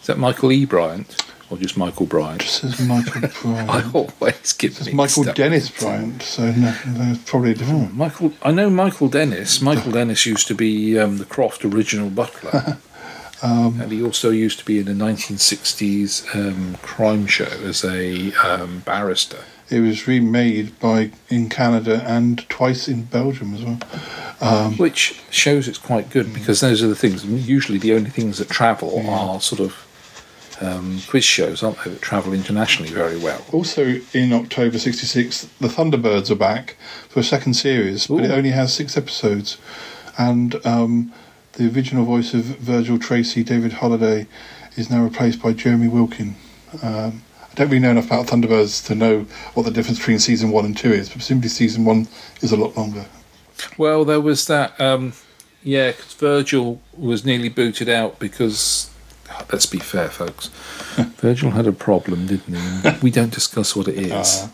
Is that Michael E. Bryant or just Michael Bryant? Just says Michael Bryant. I always get It's mixed Michael. Dennis Bryant, so no, no, probably a different. Michael, I know Michael Dennis. Michael Dennis used to be um, the Croft original butler, Um, and he also used to be in a 1960s um, crime show as a um, barrister. It was remade by in Canada and twice in Belgium as well. Um, which shows it's quite good because those are the things. Usually, the only things that travel are sort of um, quiz shows, aren't they, that travel internationally very well. Also in October '66, the Thunderbirds are back for a second series, but it only has six episodes, and um, the original voice of Virgil Tracy, David Holliday, is now replaced by Jeremy Wilkin. Um, I don't really know enough about Thunderbirds to know what the difference between season one and two is, but presumably season one is a lot longer. Well, there was that. Um, yeah, 'cause Virgil was nearly booted out because. Let's be fair, folks. Virgil had a problem, didn't he? We don't discuss what it is, Ah.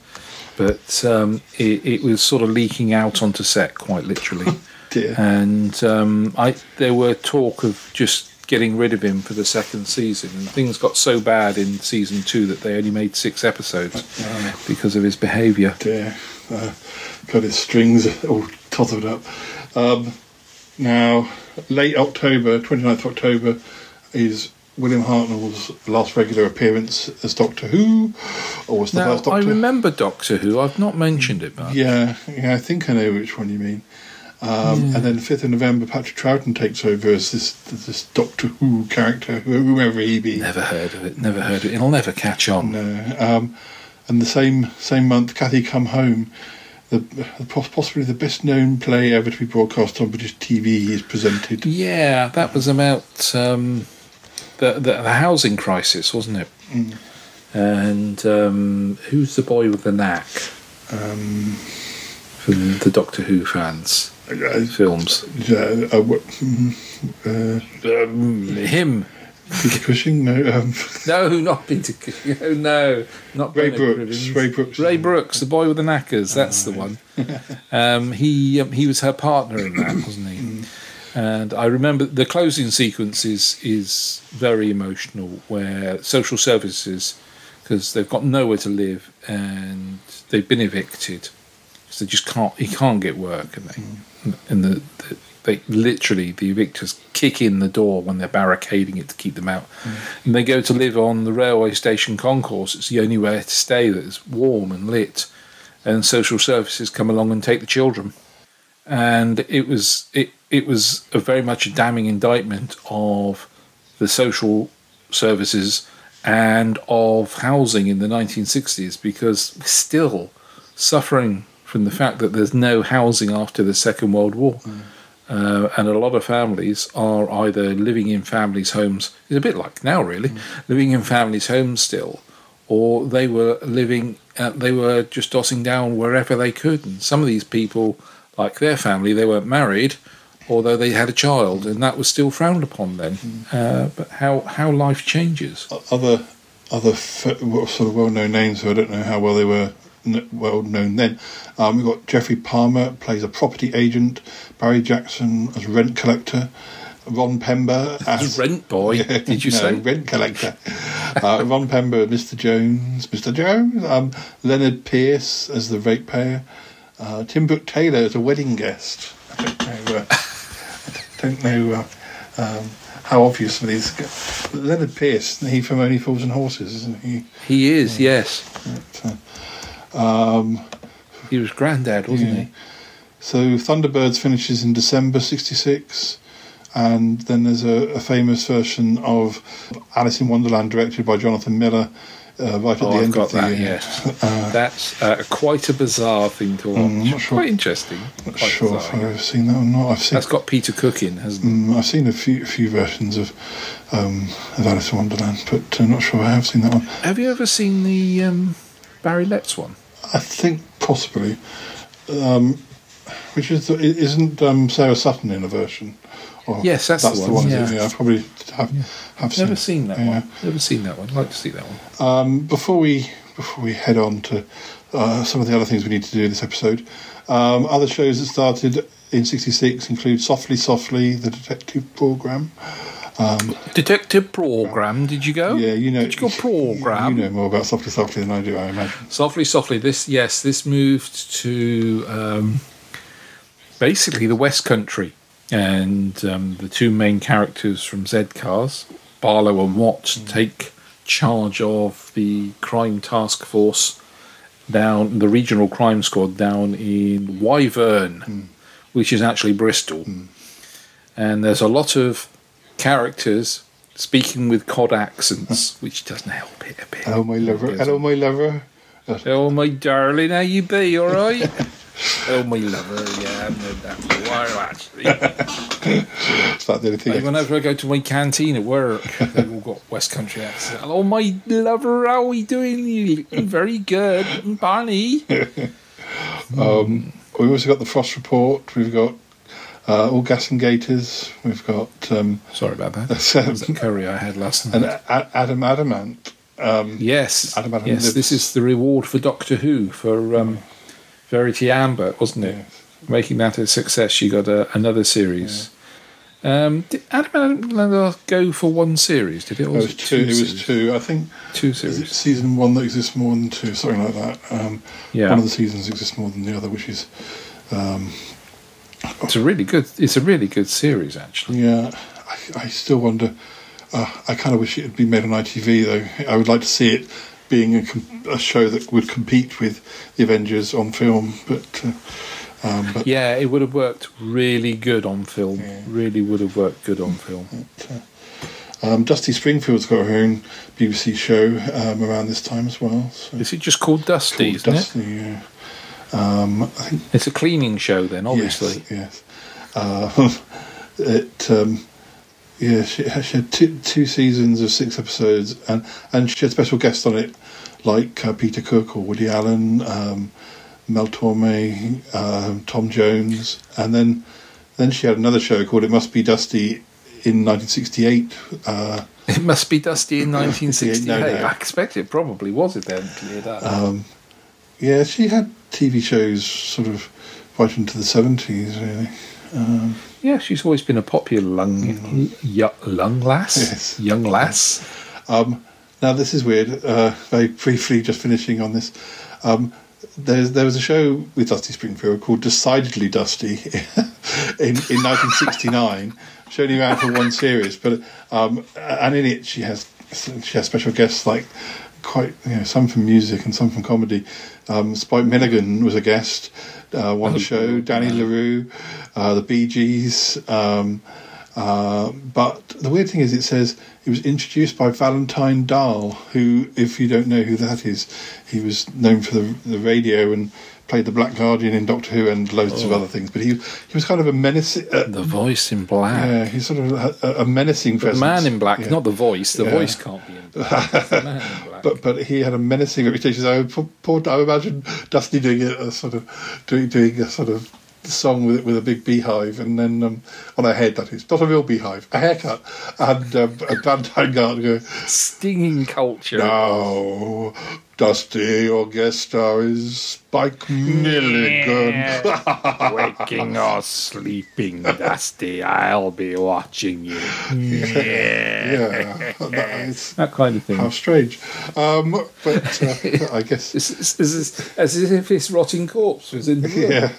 but um, it, it was sort of leaking out onto set, quite literally. Dear. and um, I there were talk of just getting rid of him for the second season, and things got so bad in season two that they only made six episodes because of his behaviour. Dear. Uh, got his strings all tottered up. Um, now, late October, 29th October, is William Hartnell's last regular appearance as Doctor Who, or was the Now first I remember Doctor Who. I've not mentioned it, but Yeah, yeah, I think I know which one you mean. Um, Yeah. And then 5th of November, Patrick Troughton takes over as this this Doctor Who character, whoever he be. never heard of it. Never heard of it. It'll never catch on. No. Um, and the same same month, Cathy Come Home, the, the possibly the best known play ever to be broadcast on British TV, is presented. Yeah, that was about um, the, the the housing crisis, wasn't it? Mm. And um, who's the boy with the knack Um, from the Doctor Who fans? Uh, uh, what, mm, uh, Um, him. Peter Cushing? No. Um, No, not Peter. Cushing. Oh, no, not Ray Brooks. Cribbins. Ray Brooks. Ray Brooks, the boy with the knackers. That's the one. Um, he um, he was her partner in that, wasn't he? And I remember the closing sequence is is very emotional, where social services, because they've got nowhere to live and they've been evicted, so they just can't he can't get work, and they and the, the they literally the evictors kick in the door when they're barricading it to keep them out, mm. and they go to live on the railway station concourse. It's the only way to stay that's warm and lit, and social services come along and take the children. And it was it it was a very much a damning indictment of the social services and of housing in the 1960s because we're still suffering from the fact that there's no housing after the Second World War. Uh, and a lot of families are either living in families' homes, it's a bit like now really, living in families' homes still, or they were living, uh, they were just dossing down wherever they could. And some of these people, like their family, they weren't married, although they had a child, and that was still frowned upon then. Uh, but how, how life changes. other other f- sort of well known names, so I don't know how well they were well known then. Um, we've got Geoffrey Palmer plays a property agent, Barry Jackson as rent collector, Ron Pember as rent boy. Did you no, say rent collector? uh, Ron Pember, Mr. Jones, Mr. Jones, um, Lennard Pearce as the ratepayer, uh, Tim Brooke Taylor as a wedding guest. I don't know. Uh, I don't know. Uh, um, how obvious some of these. Lennard Pearce, he from Only Fools and Horses, isn't he? He is, yes. Um, he was granddad, wasn't yeah. he? So Thunderbirds finishes in December '66, and then there's a, a famous version of Alice in Wonderland directed by Jonathan Miller. Uh, right at Oh, the I've end got of the that, year. yes. Uh, That's uh, quite a bizarre thing to watch. Mm, I'm not sure- Quite interesting. not Quite sure bizarre, if. I've seen that or not. I've seen That's got Peter Cook in, hasn't it? Mm, I've seen a few few versions of um, of Alice in Wonderland, but I'm not sure I have seen that one. Have you ever seen the um, Barry Letts one? I think possibly, um, which is the, isn't um, Sarah Sutton in a version? Or Yes, that's the one, is it? yeah. I probably have have seen. Never seen that yeah. one. Never seen that one. I'd like to see that one. Um, before we before we head on to uh, some of the other things we need to do in this episode, um, other shows that started in '66 include Softly Softly, the detective program. Um, Detective program. Did you go? yeah, you know, Did you go program? You know more about Softly Softly than I do, I imagine. Softly, softly. This, yes, this moved to um, basically the West Country, and um, the two main characters from Z Cars, Barlow and Watts, take charge of the crime task force down the regional crime squad down in Wyvern, which is actually Bristol. And there's a lot of characters speaking with cod accents, which doesn't help it a bit. Hello, my lover. Hello, my lover. Oh, my darling, how you be? All right? oh, my lover. Yeah, I've known that for a while, actually. Is that the only thing? Like, whenever I go to my canteen at work, they've all got West Country accents. Hello, my lover. How are we doing? You very good, Barney. Um, we've also got the Frost Report. We've got uh, all gas and gaiters. We've got. Um, Sorry about that. That's, That was the curry I had last night. and A- Adam Adamant. Um, Yes, Adam Adamant yes. lives- This is the reward for Doctor Who for um, Verity Lambert, wasn't it? Making that a success, she got a, another series. Um, did Adam Adamant go for one series? Did it? Or It was two. It was series? two. I think Two it series. season one that exists more than two, something like that. Um, Yeah. One of the seasons exists more than the other, which is. Um, It's a really good. It's a really good series, actually. yeah, I, I still wonder. Uh, I kind of wish it had been made on ITV though. I would like to see it being a, com- a show that would compete with the Avengers on film, but. Uh, um, but Yeah, it would have worked really good on film. Really would have worked good on film. um, Dusty Springfield's got her own BBC show um, around this time as well. So. Is it just called Dusty? Called isn't it? Yeah. Um, think It's a cleaning show, then, obviously. Yes. yes. Uh, it. Um, yeah, she, she had two, two seasons of six episodes, and, and she had special guests on it, like uh, Peter Cook or Woody Allen, um, Mel Torme, um, Tom Jones, and then then she had another show called It Must Be Dusty in 1968. Uh, It must be Dusty in no 1968. I expect it probably was eventually that. um, yeah, she had TV shows sort of right into the 70s, really. Um, yeah, she's always been a popular lung, y- lung lass, Yes. young lass. Um, now this is weird. Uh, very briefly, just finishing on this. Um, there's, there was a show with Dusty Springfield called Decidedly Dusty in, in 1969, she only ran for one series, but um, and in it she has she has special guests like quite you know some from music and some from comedy. Um, Spike Milligan was a guest. Uh, one Oh, show, Danny LaRue, uh, the Bee Gees. Um, uh, but the weird thing is, it says it was introduced by Valentine Dyall, who, if you don't know who that is, he was known for the, the radio and played the Black Guardian in Doctor Who and loads of Oh. other things. But he he was kind of a menacing. Uh, The voice in black. yeah, he's sort of a, a menacing the presence. man in black, Yeah. not the voice. The Yeah. voice can't be in black. Man in black. But but he had a menacing reputation. So poor, poor I imagine Dusty doing a, a sort of doing doing a sort of song with with a big beehive, and then um, on her head that is not a real beehive, a haircut, and um, a bandana. Stinging culture. Now, Dusty, your guest star is Spike Milligan. Waking or sleeping, Dusty, I'll be watching you. yeah, that is That kind of thing. how strange. Um, but uh, I guess It's, it's, it's, as if his rotting corpse was in the room. yeah.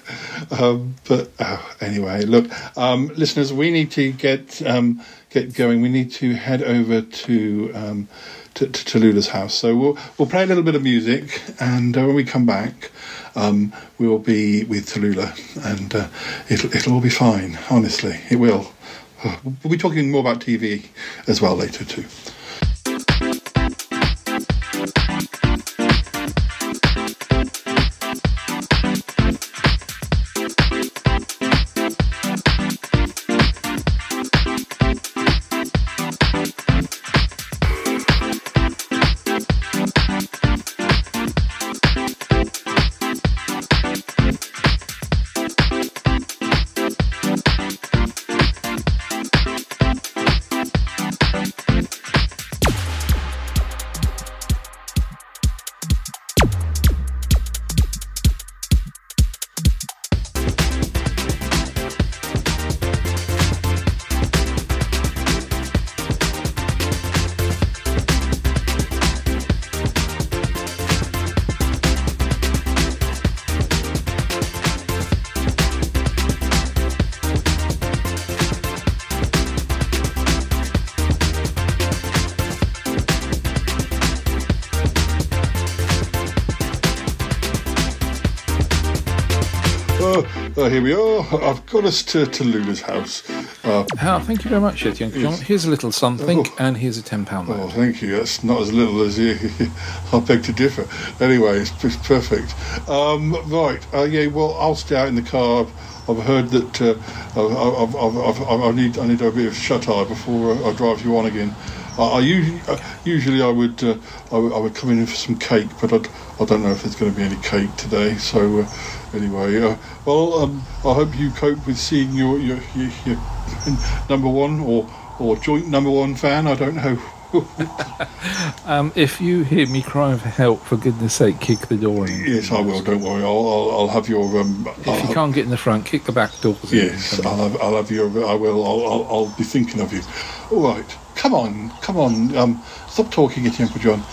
Um, but oh, anyway, look, um, listeners, we need to get um, get going. We need to head over to um, to, to Tallulah's house. So we'll we'll play a little bit of music, and uh, when we come back, um, we will be with Tallulah, and uh, it'll it'll all be fine. Honestly, it will. We'll be talking more about TV as well later too. Oh, here we are. I've got us to, to Lula's house. Uh, Ah, thank you very much, Yeti Uncle John. Here's a little something, and here's a £10 note. Oh, thank you. That's not as little as you. I beg to differ. Anyway, it's, it's perfect. Um, right. Uh, yeah. Well, I'll stay out in the car. I've, I've heard that uh, I've, I've, I've, I've, need I need a bit of shut eye before I drive you on again. I, I usually uh, usually I would uh, I, would- would come in for some cake, but I'd, I don't know if there's going to be any cake today. So uh, anyway, uh, well, um, I hope you cope with seeing your your, your, your number one or or joint number one fan. I don't know. Um, if you hear me crying for help, for goodness sake, kick the door in. Yes, I will. Don't worry. I'll I'll, I'll have your um. I'll If you have- can't get in the front, kick the back door. Yes, I'll have, I'll have your. I will. I'll, I'll, I'll be thinking of you. All right. Come on. Come on. Um. Stop talking at Uncle John.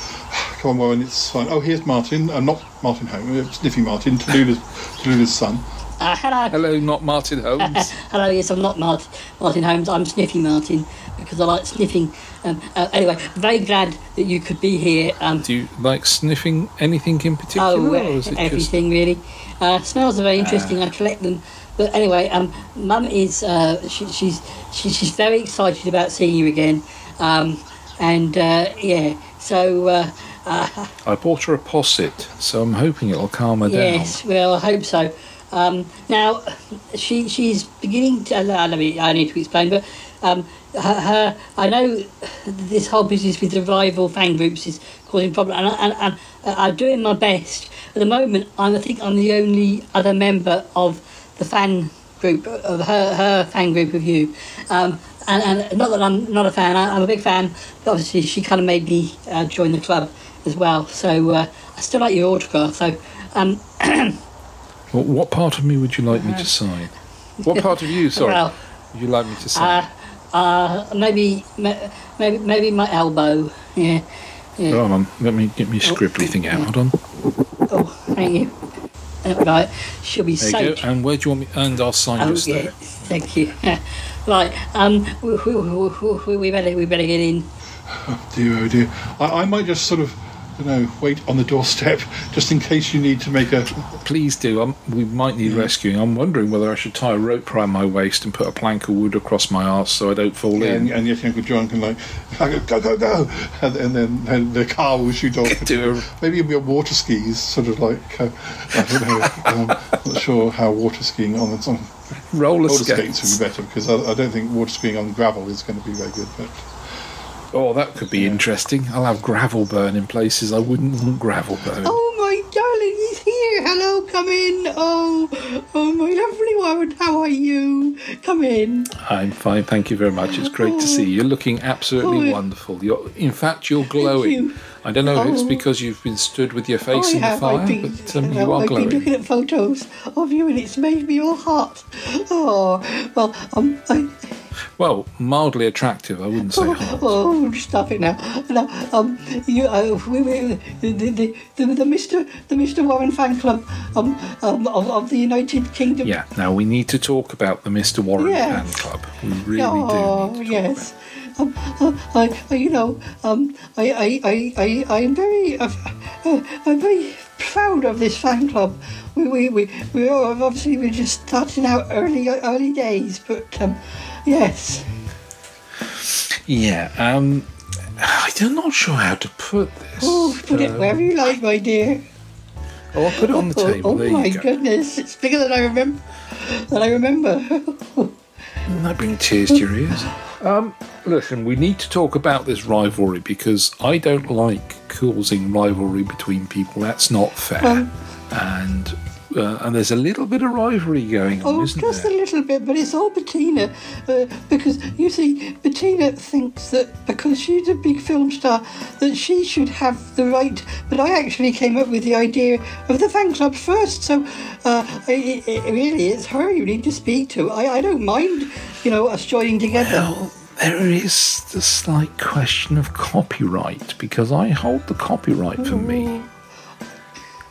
Come on, Warren. It's fine. Oh, here's Martin. Uh, not Martin Holmes. Uh, Sniffy Martin. Tallulah, Tallulah's son. Uh, hello. Hello, not Martin Holmes. Hello, yes, I'm not Mart- Martin Holmes. I'm Sniffy Martin because I like sniffing. Um, uh, anyway, very glad that you could be here. Um, Do you like sniffing anything in particular? oh, or uh, is it just everything really. Uh, smells are very interesting. I collect them. But anyway, um, Mum is uh, she, she's she, she's very excited about seeing you again. Um, and uh, yeah, so I bought her a posset, so I'm hoping it'll calm her down. Yes, well, I hope so. Um, now, she she's beginning to. Uh, let me. I need to explain, but um, her, her. I know this whole business with the rival fan groups is causing problems, and, and, and uh, I'm doing my best. At the moment, I'm, I think I'm the only other member of the fan group of her her fan group of you. Um, and, and not that I'm not a fan, I, I'm a big fan. But obviously, she kind of made me uh, join the club as well. So uh, I still like your autograph. So um, down. What, what part of me would you like me to sign? What part of you, sorry, Well, would you like me to sign? uh, uh, maybe, maybe, maybe my elbow. Yeah, yeah. Hold on, let me get me scribbly thing out. Hold on. Oh, thank you. Right, she'll be There you soaked. go. And where do you want me? And I'll sign Oh just yeah, there. thank you. right, um, we, we, we, we, we better we better get in. Oh Dear, oh dear. I, I might just sort of, you know, wait on the doorstep just in case you need to make a. Please do. Um, we might need rescuing. I'm wondering whether I should tie a rope around my waist and put a plank of wood across my arse so I don't fall And, in. and yet Uncle John can like, go, go, go, and, and then and the car will shoot off. Do a- Maybe it'll be on water skis, sort of like, uh, I don't know, um, not sure how water skiing on, on Roller, roller skates. skates would be better because I, I don't think water skiing on gravel is going to be very good. But Oh, that could be interesting. I'll have gravel burn in places I wouldn't want gravel burn. Oh my darling, he's here. Hello, come in. Oh, oh my lovely one. How are you? Come in. I'm fine, thank you very much. It's great to see you. You're looking absolutely Oh. wonderful. You're, in fact, you're glowing. you. I don't know if it's Oh. because you've been stood with your Oh, face in the have. fire, I've been, but um, you are I've been looking at photos of you, and it's made me all hot. Oh, well, um, I, Well, mildly attractive, I wouldn't say hot. Oh, stop it now! Now, um, you, uh, we, we, the, the, the, the Mr. the Mr. Warren fan club, um, um, of, of the United Kingdom. Yeah, now we need to talk about the Mr. Warren Yeah. fan club. We really do. oh, do. yes. Um, uh, I, I, you know, um, I, I, I, I, I'm very, uh, uh, I'm very proud of this fan club. We, we, we, we are obviously we're just starting out early, early days, but um, yes. Yeah, um, I'm not sure how to put this. Oh, put it Um, wherever you like, my dear. Oh, I'll put it on the Oh, table. Oh, there my go. goodness, it's bigger than I remember. Than I remember. That bring tears to your ears? Um, listen, we need to talk about this rivalry because I don't like causing rivalry between people. That's not fair. Um, and uh, and there's a little bit of rivalry going on, Oh, just there? a little bit, but it's all Bettina. Uh, because, you see, Bettina thinks that because she's a big film star, that she should have the right. But I actually came up with the idea of the fan club first, so uh, it, it, really, it's her you need to speak to. I, I don't mind, you know, us joining together. Well, there is the slight question of copyright because I hold the copyright for me.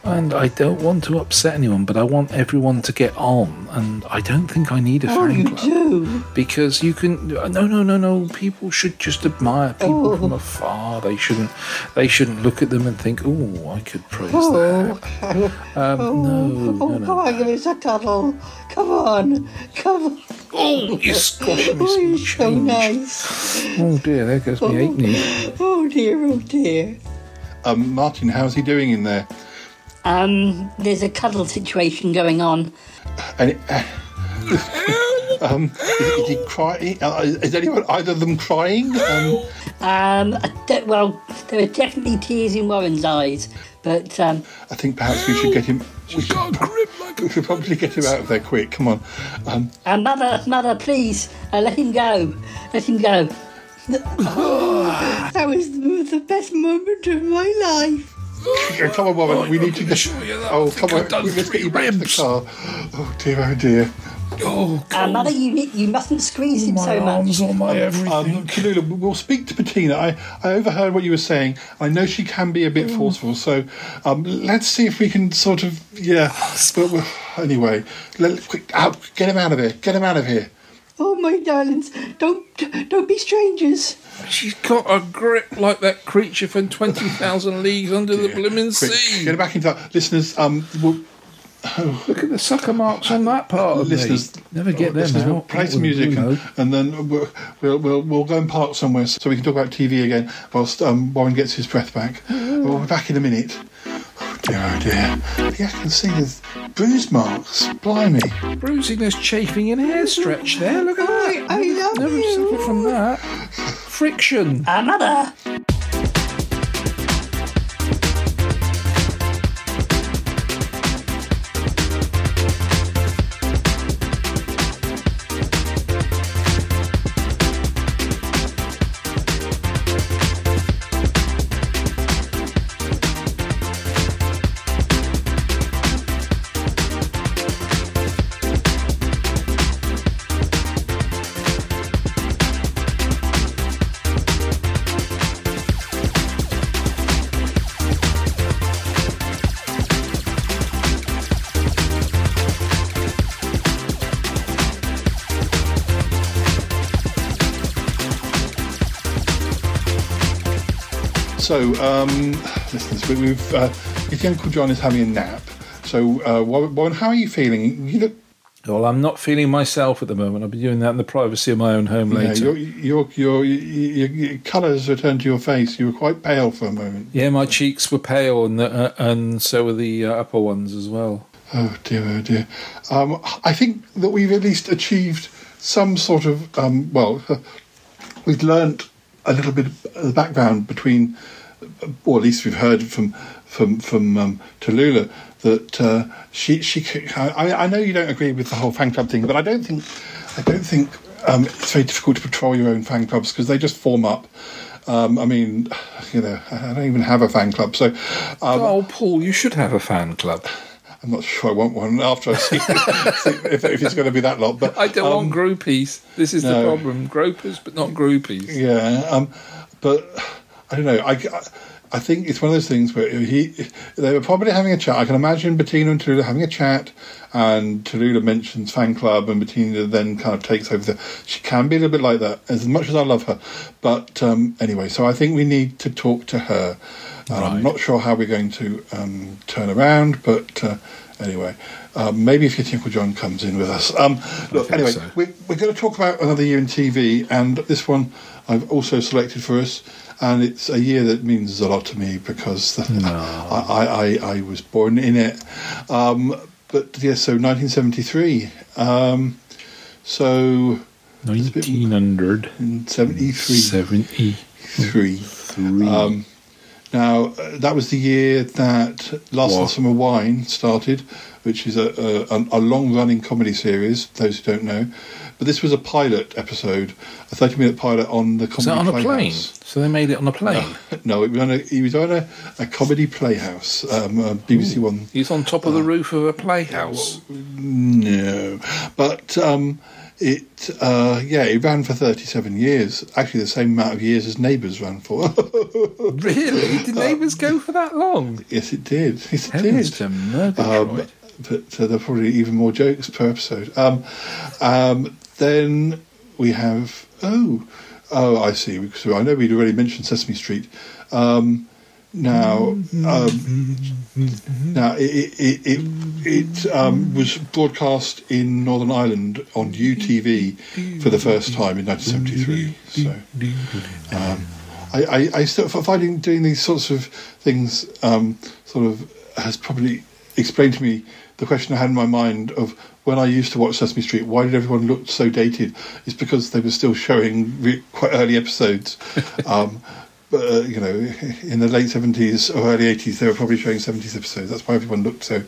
And I don't want to upset anyone, but I want everyone to get on, and I don't think I need a Oh, fan you club do. because you can. No, no, no, no. People should just admire people Oh. from afar. They shouldn't. They shouldn't look at them and think, "Oh, I could praise Oh, that." Um, oh, no, oh, no, no. come on, give us a cuddle. Come on, come on. Oh, you're squashing me Oh, you're so nice. Oh dear, there goes my eight knee. Oh dear, oh dear. Um, Martin, how's he doing in there? Um, there's a cuddle situation going on. And it, um, is, is he crying? Uh, is anyone either of them crying? Um, Um, I don't- well, there are definitely tears in Warren's eyes, but um, I think perhaps we should get him. We should, we should probably get him out of there quick. Come on. Um, uh, mother, mother, please uh, let him go. Let him go. Oh, that was the, the best moment of my life. Oh, come on, Warren. we need to get. Oh, come on. Let's get you back to the car. Oh dear, oh dear. Oh, Uh, mother, you you mustn't squeeze him so much. on my everything. Um, Tallulah, we'll speak to Bettina. I, I overheard what you were saying. I know she can be a bit forceful, so um, let's see if we can sort of yeah. But anyway, let, quick, out, get him out of here. Get him out of here. Oh my darlings, don't don't be strangers. She's got a grip like that creature from 20,000 Leagues Under the Blimmin' Quick, Sea. get him back into listeners. Um, we'll, Look at the sucker marks on that part of listeners, me. Never get them listeners, out. We'll play some with a music blue and, and then we'll, we'll we'll we'll go and park somewhere so we can talk about TV again whilst um, Warren gets his breath back. We'll be back in a minute. Oh dear, oh dear. Yeah, I can see the bruise marks. Blimey. Bruising this chafing in hair stretch there. Look at that. I love Never you. suffered from that. Friction. Uh, So, um, listeners, we- we've uh, your Uncle John is having a nap. So, uh, Warren, how are you feeling? You look. Well, I'm not feeling myself at the moment. I'll be doing that in the privacy of my own home later. your, your, your, your, your colours returned to your face. You were quite pale for a moment. Yeah, my cheeks were pale, and the, uh, and so were the uh, upper ones as well. Oh dear, oh dear. Um, I think that we've at least achieved some sort of, um, well, we've learnt a little bit of the background between, or at least we've heard from from from um, Tallulah that uh, she she. I know you don't agree with the whole fan club thing, but I don't think I don't think um, it's very difficult to patrol your own fan clubs because they just form up. Um, I mean, you know, I don't even have a fan club, so. Um, oh, Paul, you should have a fan club. I'm not sure I want one after I see, if, if it's going to be that lot. But I don't um, want groupies. This is the problem. Gropers, but not groupies. Yeah, um, but I don't know. I, I think it's one of those things where he they were probably having a chat. I can imagine Bettina and Tallulah having a chat, and Tallulah mentions fan club, and Bettina then kind of takes over. The, she can be a little bit like that, as much as I love her. But um, anyway, so I think we need to talk to her. Um, I'm not sure how we're going to um, turn around, but uh, anyway, um, maybe if your Uncle John comes in with us. Um, look, anyway, so. we're, we're going to talk about another year in TV, and this one I've also selected for us, and it's a year that means a lot to me because I, I, I, I was born in it. Um, but yes, so 1973. Um, so 1973. three. Um, now uh, that was the year that Last Wow. Summer Wine started, which is a, a, a long-running comedy series. Those who don't know, but this was a pilot episode, a thirty-minute pilot on the comedy. on a plane? Playhouse. So they made it on a plane. No, it was on a, he was on a, a comedy playhouse, um, uh, BBC One. He's on top of the roof of a playhouse. No, but um, it uh, yeah, it ran for 37 years. Actually, the same amount of years as Neighbours ran for. really? Did Neighbours go for that long? Yes, it did. Yes, it Heavens did. Um, but uh, there are probably even more jokes per episode. Um, um, then we have oh oh I see. So I know we'd already mentioned Sesame Street. Um, now um, now it it it, it um, was broadcast in Northern Ireland on UTV for the first time in 1973. So. Um, I, I, I still finding doing these sorts of things um, sort of has probably explained to me the question I had in my mind of when I used to watch Sesame Street, why did everyone look so dated? It's because they were still showing re- quite early episodes. um, but, uh, you know, in the late 70s or early 80s, they were probably showing 70s episodes. That's why everyone looked so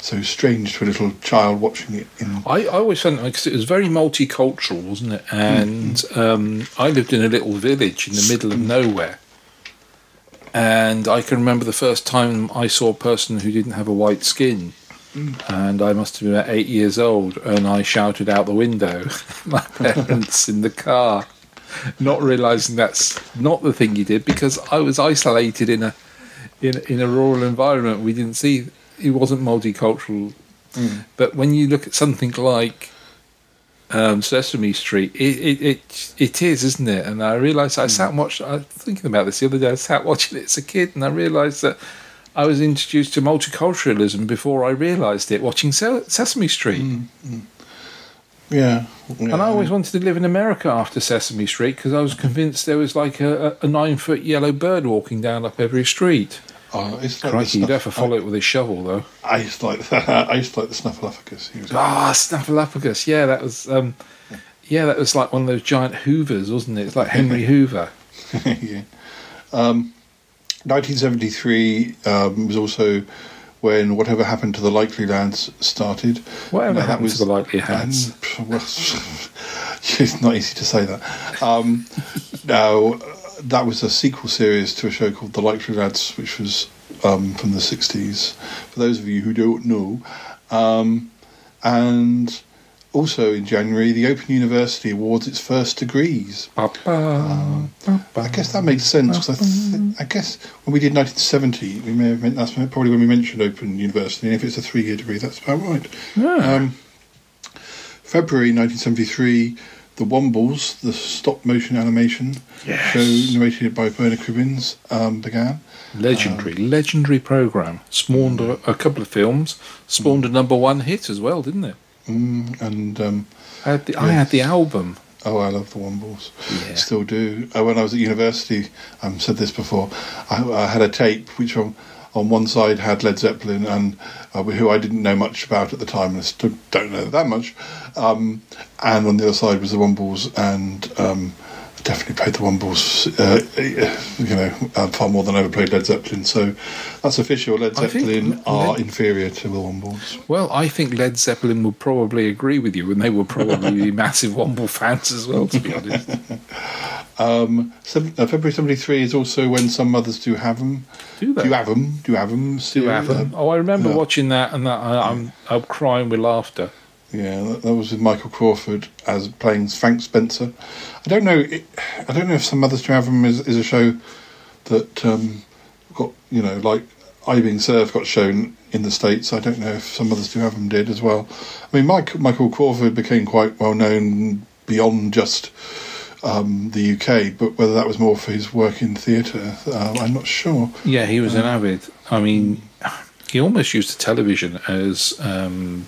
so strange to a little child watching it. In, I, I always found because it was very multicultural, wasn't it? And um, I lived in a little village in the middle of nowhere. And I can remember the first time I saw a person who didn't have a white skin. And I must have been about eight years old, and I shouted out the window, my parents in the car, not realizing that's not the thing you did because I was isolated in a in in a rural environment. We didn't see it wasn't multicultural but when you look at something like um, Sesame Street, it, it it it is, isn't it? And I realised I sat and watched. I was thinking about this the other day. I sat watching it as a kid, and I realised that I was introduced to multiculturalism before I realised it watching Sesame Street. yeah. And I always wanted to live in America after Sesame Street because I was convinced there was like a, a nine foot yellow bird walking down up every street. Oh, it's like Crikey, the you'd have to follow it with a shovel though. I used to like I used to like the Snuffleupagus. He was Ah, Snuffleupagus. Yeah, that was. Um, yeah, that was like one of those giant Hoovers, wasn't it? It's like Henry Hoover. yeah. Um, 1973 um, was also when Whatever Happened to the Likely Lads started. Whatever that happened was- to the Likely Lads? Um, well, it's not easy to say that. Um, now, that was a sequel series to a show called The Likely Lads, which was um, from the 60s, for those of you who don't know. Um, and also in January, the Open University awards its first degrees. Um, I guess that makes sense because I, th- I guess when we did 1970, we may have meant that's probably when we mentioned Open University, and if it's a three-year degree, that's about right. Um, February 1973, The Wombles, the stop-motion animation show narrated by Bernard Cribbins, um, began. Legendary, legendary program. Spawned a, a couple of films. Spawned a number one hit as well, didn't it? Mm, and um, I had the, I had the album. Oh, I love the Wombles. Still do. Uh, when I was at university, I've said this before, I, I had a tape which on, on one side had Led Zeppelin, and uh, who I didn't know much about at the time, and I still don't know that much. Um, and on the other side was the Wombles, and um, I definitely played the Wombles, uh, you know, uh, far more than I ever played Led Zeppelin. So that's official. Led Zeppelin are Led- inferior to the Wombles. Well, I think Led Zeppelin would probably agree with you, and they were probably be massive Womble fans as well, to be honest. Um, uh, February 73 is also when some mothers do have them. Do they? Do you have them? Do you have them? Do have them. Oh, I remember yeah. watching that, and that I, I'm I'm crying with laughter. Yeah, that, that was with Michael Crawford as playing Frank Spencer. I don't know. It, I don't know if some mothers do have them is, is a show that um, got you know like I being served got shown in the states. I don't know if some others do have them did as well. I mean, Mike, Michael Crawford became quite well known beyond just um, the UK, but whether that was more for his work in theatre, uh, I'm not sure. Yeah, he was an avid. I mean, he almost used the television as um,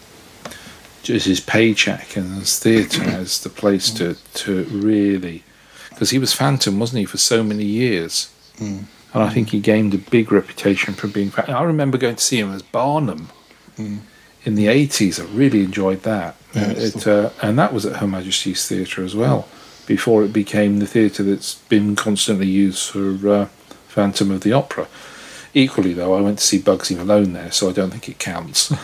just his paycheck and as theatre as the place to to really, because he was Phantom, wasn't he, for so many years. Mm. And I think he gained a big reputation for being. Phantom. I remember going to see him as Barnum Mm. in the eighties. I really enjoyed that. Yeah, it, uh, and that was at Her Majesty's Theatre as well. Before it became the theatre that's been constantly used for uh, Phantom of the Opera. Equally, though, I went to see Bugsy Malone there, so I don't think it counts.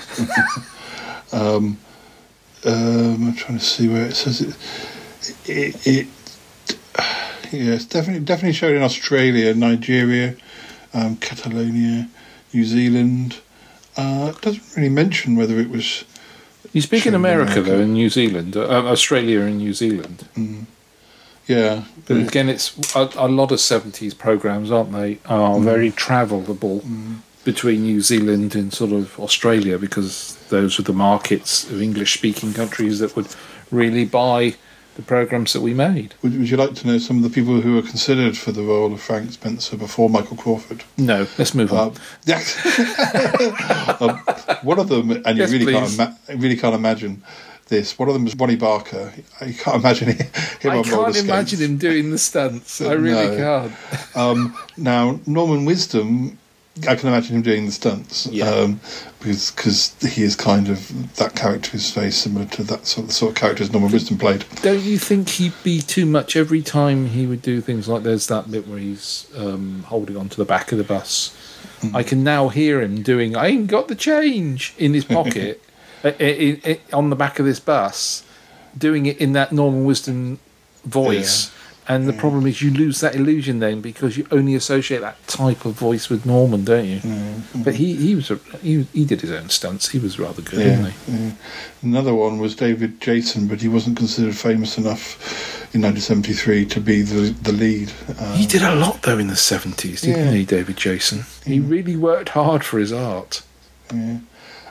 Um, um, I'm trying to see where it says it. It, it yeah, it's definitely definitely showed in Australia, Nigeria, um, Catalonia, New Zealand. Uh, it doesn't really mention whether it was You speak in shown America, though, in New Zealand, uh, Australia and New Zealand. Mm. Yeah, But again, it's a, a lot of 70s programs, aren't they? Are Mm. very travelable between New Zealand and sort of Australia because those were the markets of English speaking countries that would really buy the programs that we made. Would, would you like to know some of the people who were considered for the role of Frank Spencer before Michael Crawford? No, let's move on. Yeah. um, one of them, and Yes, you really please. can't, ima- really can't imagine this. One of them was Ronnie Barker. You can't imagine him I can't imagine him doing the stunts. I really No. can't. Um, now, Norman Wisdom, I can imagine him doing the stunts. Um, because cause he is kind of, that character is very similar to that sort of, sort of character as Norman Wisdom played. Don't you think he'd be too much every time he would do things like there's that bit where he's um, holding onto the back of the bus? I can now hear him doing, I ain't got the change in his pocket uh, i- i- on the back of this bus, doing it in that Norman Wisdom voice. And the problem is you lose that illusion then because you only associate that type of voice with Norman, don't you? But he, he was a, he, he did his own stunts. He was rather good, Yeah, wasn't he? yeah. Another one was David Jason, but he wasn't considered famous enough in 1973 to be the the lead. Um, He did a lot though in the seventies, didn't Yeah. he, David Jason? He really worked hard for his art. Yeah.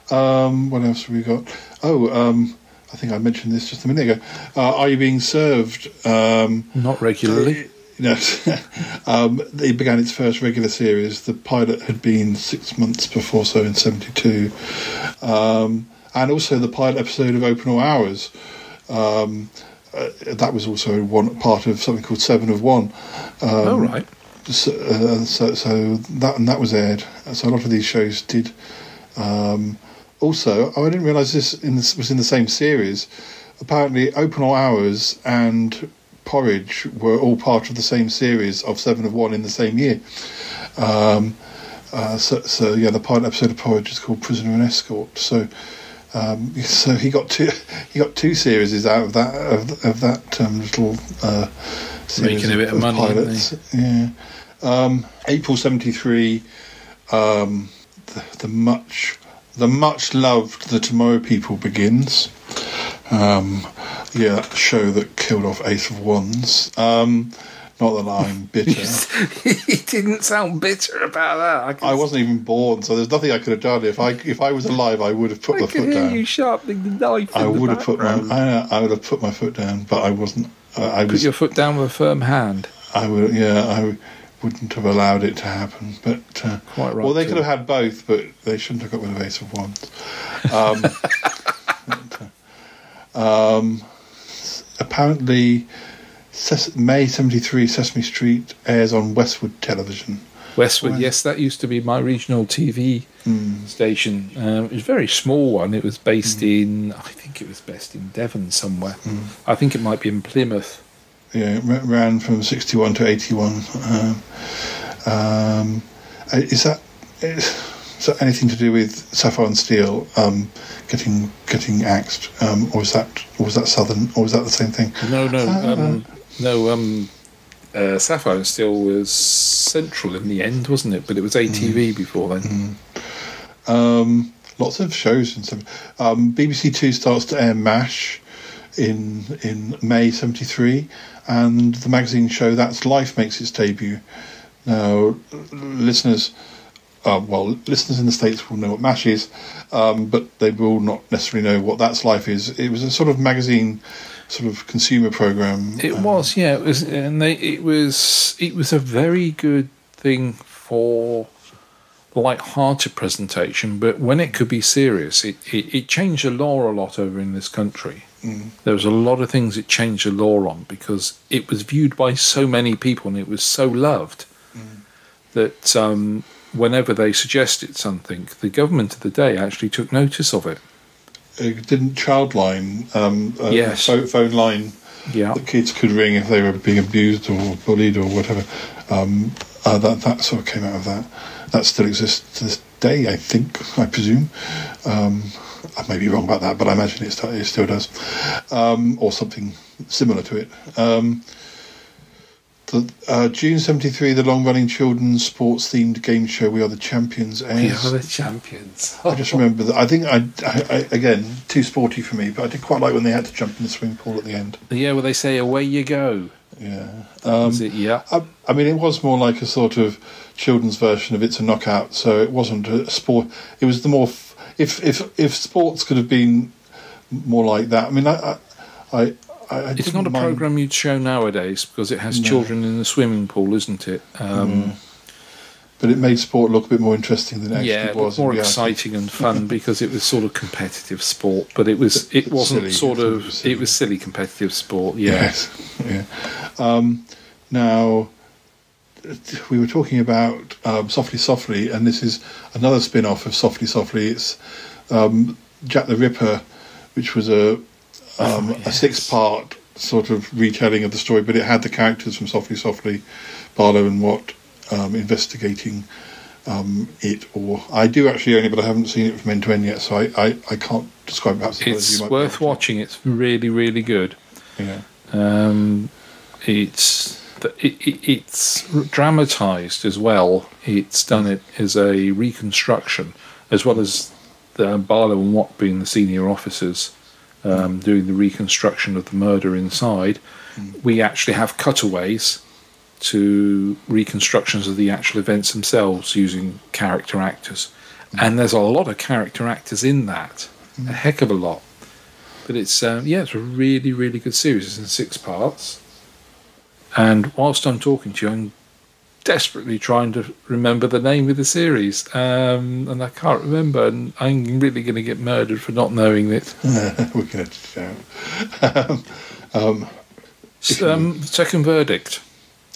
Um, what else have we got? Oh, um, I think I mentioned this just a minute ago. Uh, Are you being served? Um, Not regularly. No. um, it began its first regular series. The pilot had been six months before, so in '72, um, and also the pilot episode of Open All Hours. Um, uh, that was also one part of something called Seven of One. Um, oh right. so, uh, so, so that and that was aired. So a lot of these shows did. Um, also, oh, I didn't realise this in this was in the same series. Apparently, Open All Hours and Porridge were all part of the same series of Seven of One in the same year. Um, uh, so, so yeah, the pilot episode of Porridge is called Prisoner and Escort. So. Um, so he got two. He got two series out of that of, of that um, little uh, series Making a bit of money, pilots. Yeah. Um, April '73. Um, the, the much the much loved The Tomorrow People begins. Um, yeah, that show that killed off Ace of Wands. Um, not that I'm bitter. he didn't sound bitter about that. I, I wasn't even born, so there's nothing I could have done. If I if I was alive, I would have put I the can foot hear down. you sharpening the knife. I would have put my. I, I would have put my foot down, but I wasn't. Uh, I Put was. your foot down with a firm hand. I would. Yeah, I wouldn't have allowed it to happen. But uh, Quite right, well, they too. could have had both, but they shouldn't have got rid of Ace of Wands. Um, but, uh, um, apparently, Ses- May '73, Sesame Street airs on Westward Television. Westward, yes, that used to be my regional TV station. Um, it was a very small one. It was based in, I think it was based in Devon somewhere. I think it might be in Plymouth. Yeah, it ra- ran from '61 to '81. Um, um, uh, is that is, that anything to do with Sapphire and Steel um, getting getting axed, um, or is that or was that Southern, or was that the same thing? No, no, Ah. um, no. Um, uh, Sapphire and Steel was central in the end, wasn't it? But it was ATV before then. Um, lots of shows and stuff. Um, BBC Two starts to air Mash in in May '73, and the magazine show That's Life makes its debut. Now, listeners, uh, well, listeners in the states will know what Mash is, um, but they will not necessarily know what That's Life is. It was a sort of magazine, sort of consumer program. It was, yeah. It was, and they, it was, it was a very good thing for light-hearted presentation. But when it could be serious, it, it, it changed the law a lot over in this country. Mm. There was a lot of things it changed the law on because it was viewed by so many people and it was so loved that um, whenever they suggested something, the government of the day actually took notice of it. it didn't Childline, um, a Yes. phone, line Yeah. that kids could ring if they were being abused or bullied or whatever. Um, uh, that that sort of came out of that. That still exists to this day, I think, I presume. Um, I may be wrong about that, but I imagine it, still, it still does, um, or something similar to it. Um, The, uh, June 73, the long running children's sports themed game show We Are the Champions We are the champions. I just remember that. I think, I, I, I, again, too sporty for me, but I did quite like when they had to jump in the swimming pool at the end. Yeah, well, they say away you go. Yeah. Um, it? Yeah. I, I mean, it was more like a sort of children's version of It's a Knockout, so it wasn't a sport. It was the more. F- if if if sports could have been more like that, I mean, I. I, I I It's not a mind- program you'd show nowadays because it has No. children in the swimming pool, isn't it? Um, Mm. But it made sport look a bit more interesting than it actually yeah, it was. more exciting and fun because it was sort of competitive sport, but it was it wasn't silly, sort of of it was silly competitive sport. Yeah. Yes. Yeah. Um, now, we were talking about um, Softly Softly, and this is another spin off of Softly Softly. It's um, Jack the Ripper, which was a, um, a six part sort of retelling of the story, but it had the characters from Softly Softly, Barlow and Watt, um, investigating. Um, it or I do actually own it, but I haven't seen it from end to end yet, so I, I, I can't describe it. Perhaps It's you might worth watching. It's really really good. Yeah. Um, it's it, it, it's dramatized as well. It's done it as a reconstruction, as well as the Barlow and Watt being the senior officers um, doing the reconstruction of the murder inside. We actually have cutaways to reconstructions of the actual events themselves using character actors, and there's a lot of character actors in that, a heck of a lot. But it's um, yeah, it's a really really good series. It's in six parts, and whilst I'm talking to you, I'm desperately trying to remember the name of the series, um, and I can't remember, and I'm really going to get murdered for not knowing it. We're going to um, um, um, Second Verdict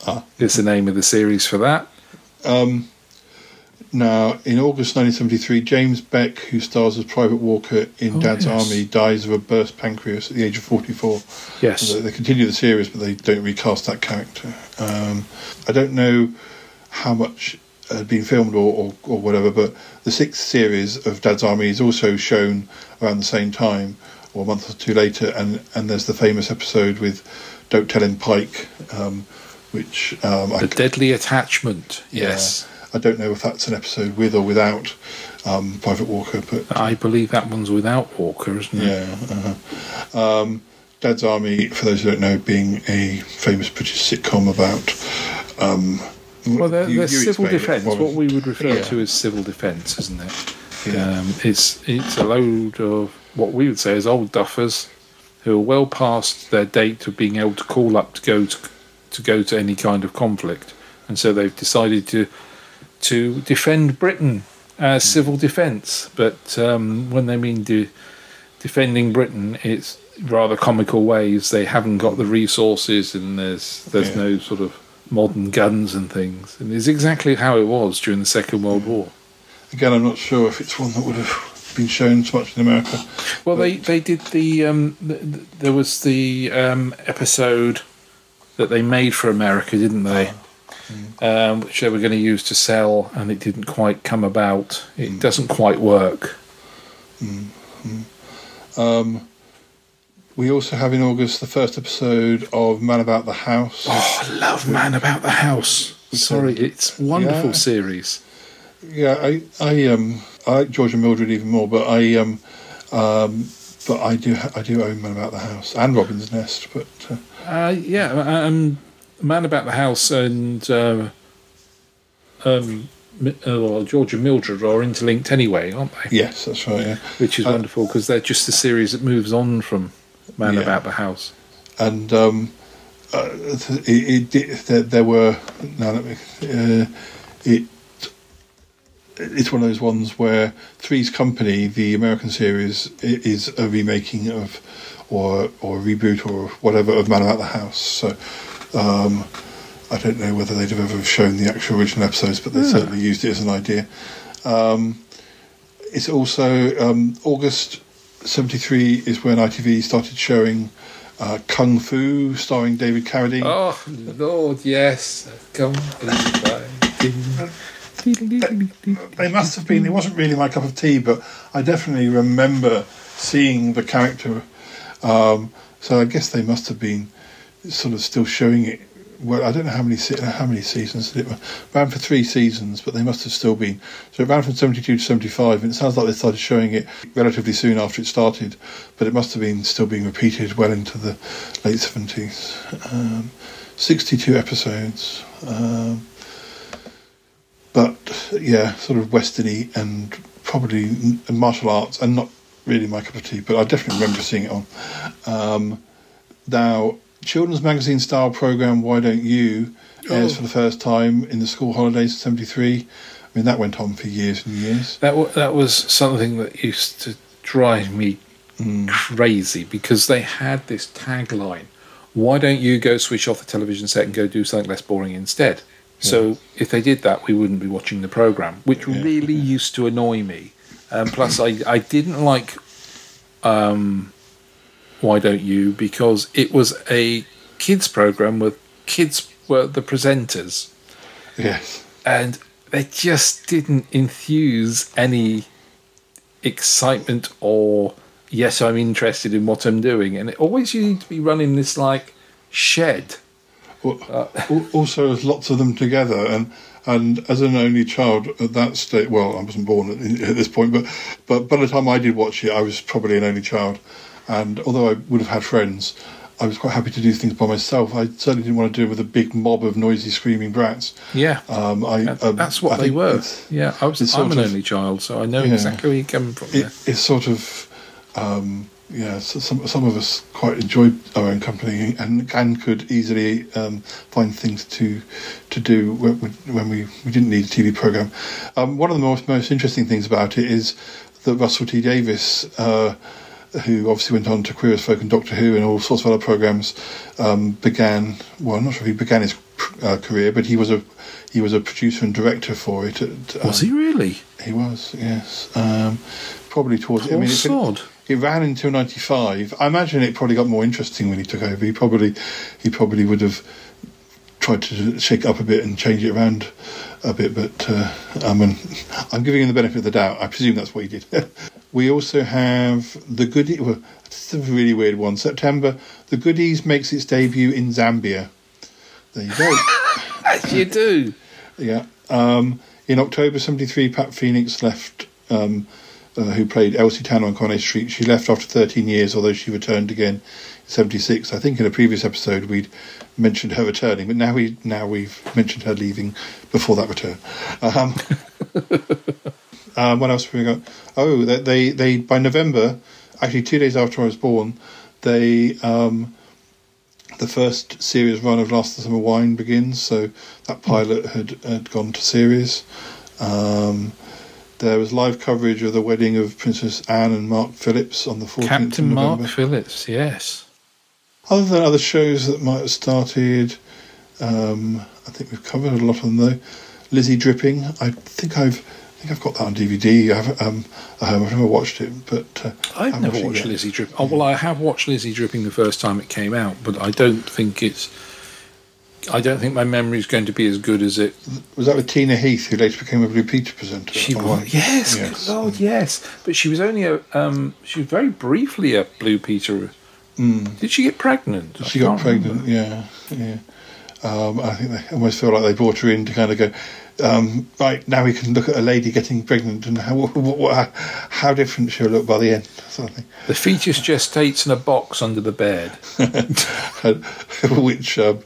Ah. is the name of the series for that. Um, now, in August 1973, James Beck, who stars as Private Walker in Oh, Dad's yes. Army, dies of a burst pancreas at the age of 44. Yes. They, they continue the series, but they don't recast that character. Um, I don't know how much had been filmed or, or, or whatever, but the sixth series of Dad's Army is also shown around the same time, or a month or two later, and, and there's the famous episode with Don't Tell Him Pike, um, which um, I Deadly Attachment. Yes. I don't know if that's an episode with or without um, Private Walker, but I believe that one's without Walker, isn't it? yeah. Uh-huh. Um, Dad's Army, for those who don't know, being a famous British sitcom about. Um, Well, they're, you- they're you civil defence, what we would refer Yeah. to as civil defence, isn't it? Yeah. Um, it's it's a load of what we would say is old duffers who are well past their date of being able to call up to go to, to go to any kind of conflict, and so they've decided to to defend Britain as civil defence. But um, when they mean de- defending Britain, it's rather comical ways. They haven't got the resources, and there's there's Yeah. no sort of modern guns and things. And it's exactly how it was during the Second World War. Again, I'm not sure if it's one that would have been shown so much in America. Well, they they did the um, th- th- there was the um, episode that they made for America, didn't they? Um, which they were going to use to sell, and it didn't quite come about. It doesn't quite work. Um, we also have in August the first episode of Man About the House. Oh, I love Man About the House. Sorry, it's wonderful Yeah. series. Yeah, I, I, um, I like George and Mildred even more, but I, um, um, but I do, I do own Man About the House and Robin's Nest, but uh, Uh, yeah, um, Man About the House and uh, um, uh, well, George and Mildred are interlinked anyway, aren't they? yes, that's right. Yeah, Which is Uh, wonderful because they're just a series that moves on from Man Yeah. About the House. and um, uh, it, it, did- there, there were no, let me, uh, it. It's one of those ones where Three's Company, the American series, is a remaking of, or or a reboot or whatever of Man About the House. So, um, I don't know whether they'd have ever shown the actual original episodes, but they Yeah. certainly used it as an idea. Um, it's also um, August '73 is when ITV started showing uh, Kung Fu, starring David Carradine. Oh Lord, yes, come. They must have been. It wasn't really my cup of tea, but I definitely remember seeing the character. Um, so I guess they must have been sort of still showing it well, I don't know how many se- how many seasons it ran for three seasons, but they must have still been. So it ran from seventy two to seventy five, and it sounds like they started showing it relatively soon after it started, but it must have been still being repeated well into the late seventies. Um, sixty two episodes. Um, but yeah, sort of westerny and probably martial arts, and not really my cup of tea. But I definitely remember seeing it on. Um, now, children's magazine style program Why Don't You airs Oh. for the first time in the school holidays of '73. I mean, that went on for years and years. That wa that was something that used to drive me crazy because they had this tagline: "Why don't you go switch off the television set and go do something less boring instead?" So if they did that, we wouldn't be watching the program, which really used to annoy me. Um, plus, I I didn't like um, "Why Don't You" because it was a kids program with kids were the presenters. Yes. and they just didn't infuse any excitement or yes i'm interested in what i'm doing. And it always seemed to be running this like shed Well, al- also, there's lots of them together, and and as an only child at that stage, well, I wasn't born at, at this point, but but by the time I did watch it, I was probably an only child, and although I would have had friends, I was quite happy to do things by myself. I certainly didn't want to do it with a big mob of noisy, screaming brats. yeah Um, I, um, that's what I they think were yeah i was i'm an of- only child so i know Yeah. exactly where you're coming from it, it's sort of um, yeah. So some some of us quite enjoyed our own company and and could easily um, find things to to do when, we- when we, we didn't need a TV program. Um, one of the most most interesting things about it is that Russell T Davies. Uh, who obviously went on to Queer as Folk and Doctor Who and all sorts of other programs, um, began. Well, I'm not sure if he began his uh, career, but he was a he was a producer and director for it. At, was he really he was, yes. Um, probably towards. I Poor mean, sod. it ran until '95. I imagine it probably got more interesting when he took over. He probably, he probably would have tried to shake it up a bit and change it around a bit. But uh, I mean, I'm giving him the benefit of the doubt. I presume that's what he did. we also have the goodie. Well, this is a really weird one. September, the goodies makes its debut in Zambia. There you go. as you do Yeah. Um, in October 73, Pat Phoenix left, um, uh, who played Elsie Tanner on Coronation Street. She left after 13 years, although she returned again in 76. I think in a previous episode we'd mentioned her returning, but now, we, now we've mentioned her leaving before that return. Um, um, what else have we got? Oh, they, they, they, by November, actually two days after I was born, they. Um, the first series run of Last of the Summer Wine begins. So that pilot had, had gone to series. Um, there was live coverage of the wedding of Princess Anne and Mark Phillips on the 14th captain of mark November. phillips yes Other than other shows that might have started, um, I think we've covered a lot of them though. Lizzie Dripping, I think I've I think I've got that on DVD. I haven't, um, I haven't I've never watched it, but uh, I've never watched. Lizzie Dripping. Oh, well, I have watched Lizzie Dripping the first time it came out, but I don't think it's. I don't think my memory is going to be as good as it. Was that with Tina Heath, who later became a Blue Peter presenter? She was, One? yes, Yes. God, yes. But she was only a. Um, she was very briefly a Blue Peter. Mm. Did she get pregnant? I She got pregnant, remember. yeah, yeah. Um, I think they almost feel like they brought her in to kind of go, um, right now we can look at a lady getting pregnant and how what, what, how different she'll look by the end, sort of. The fetus gestates in a box under the bed. which, um,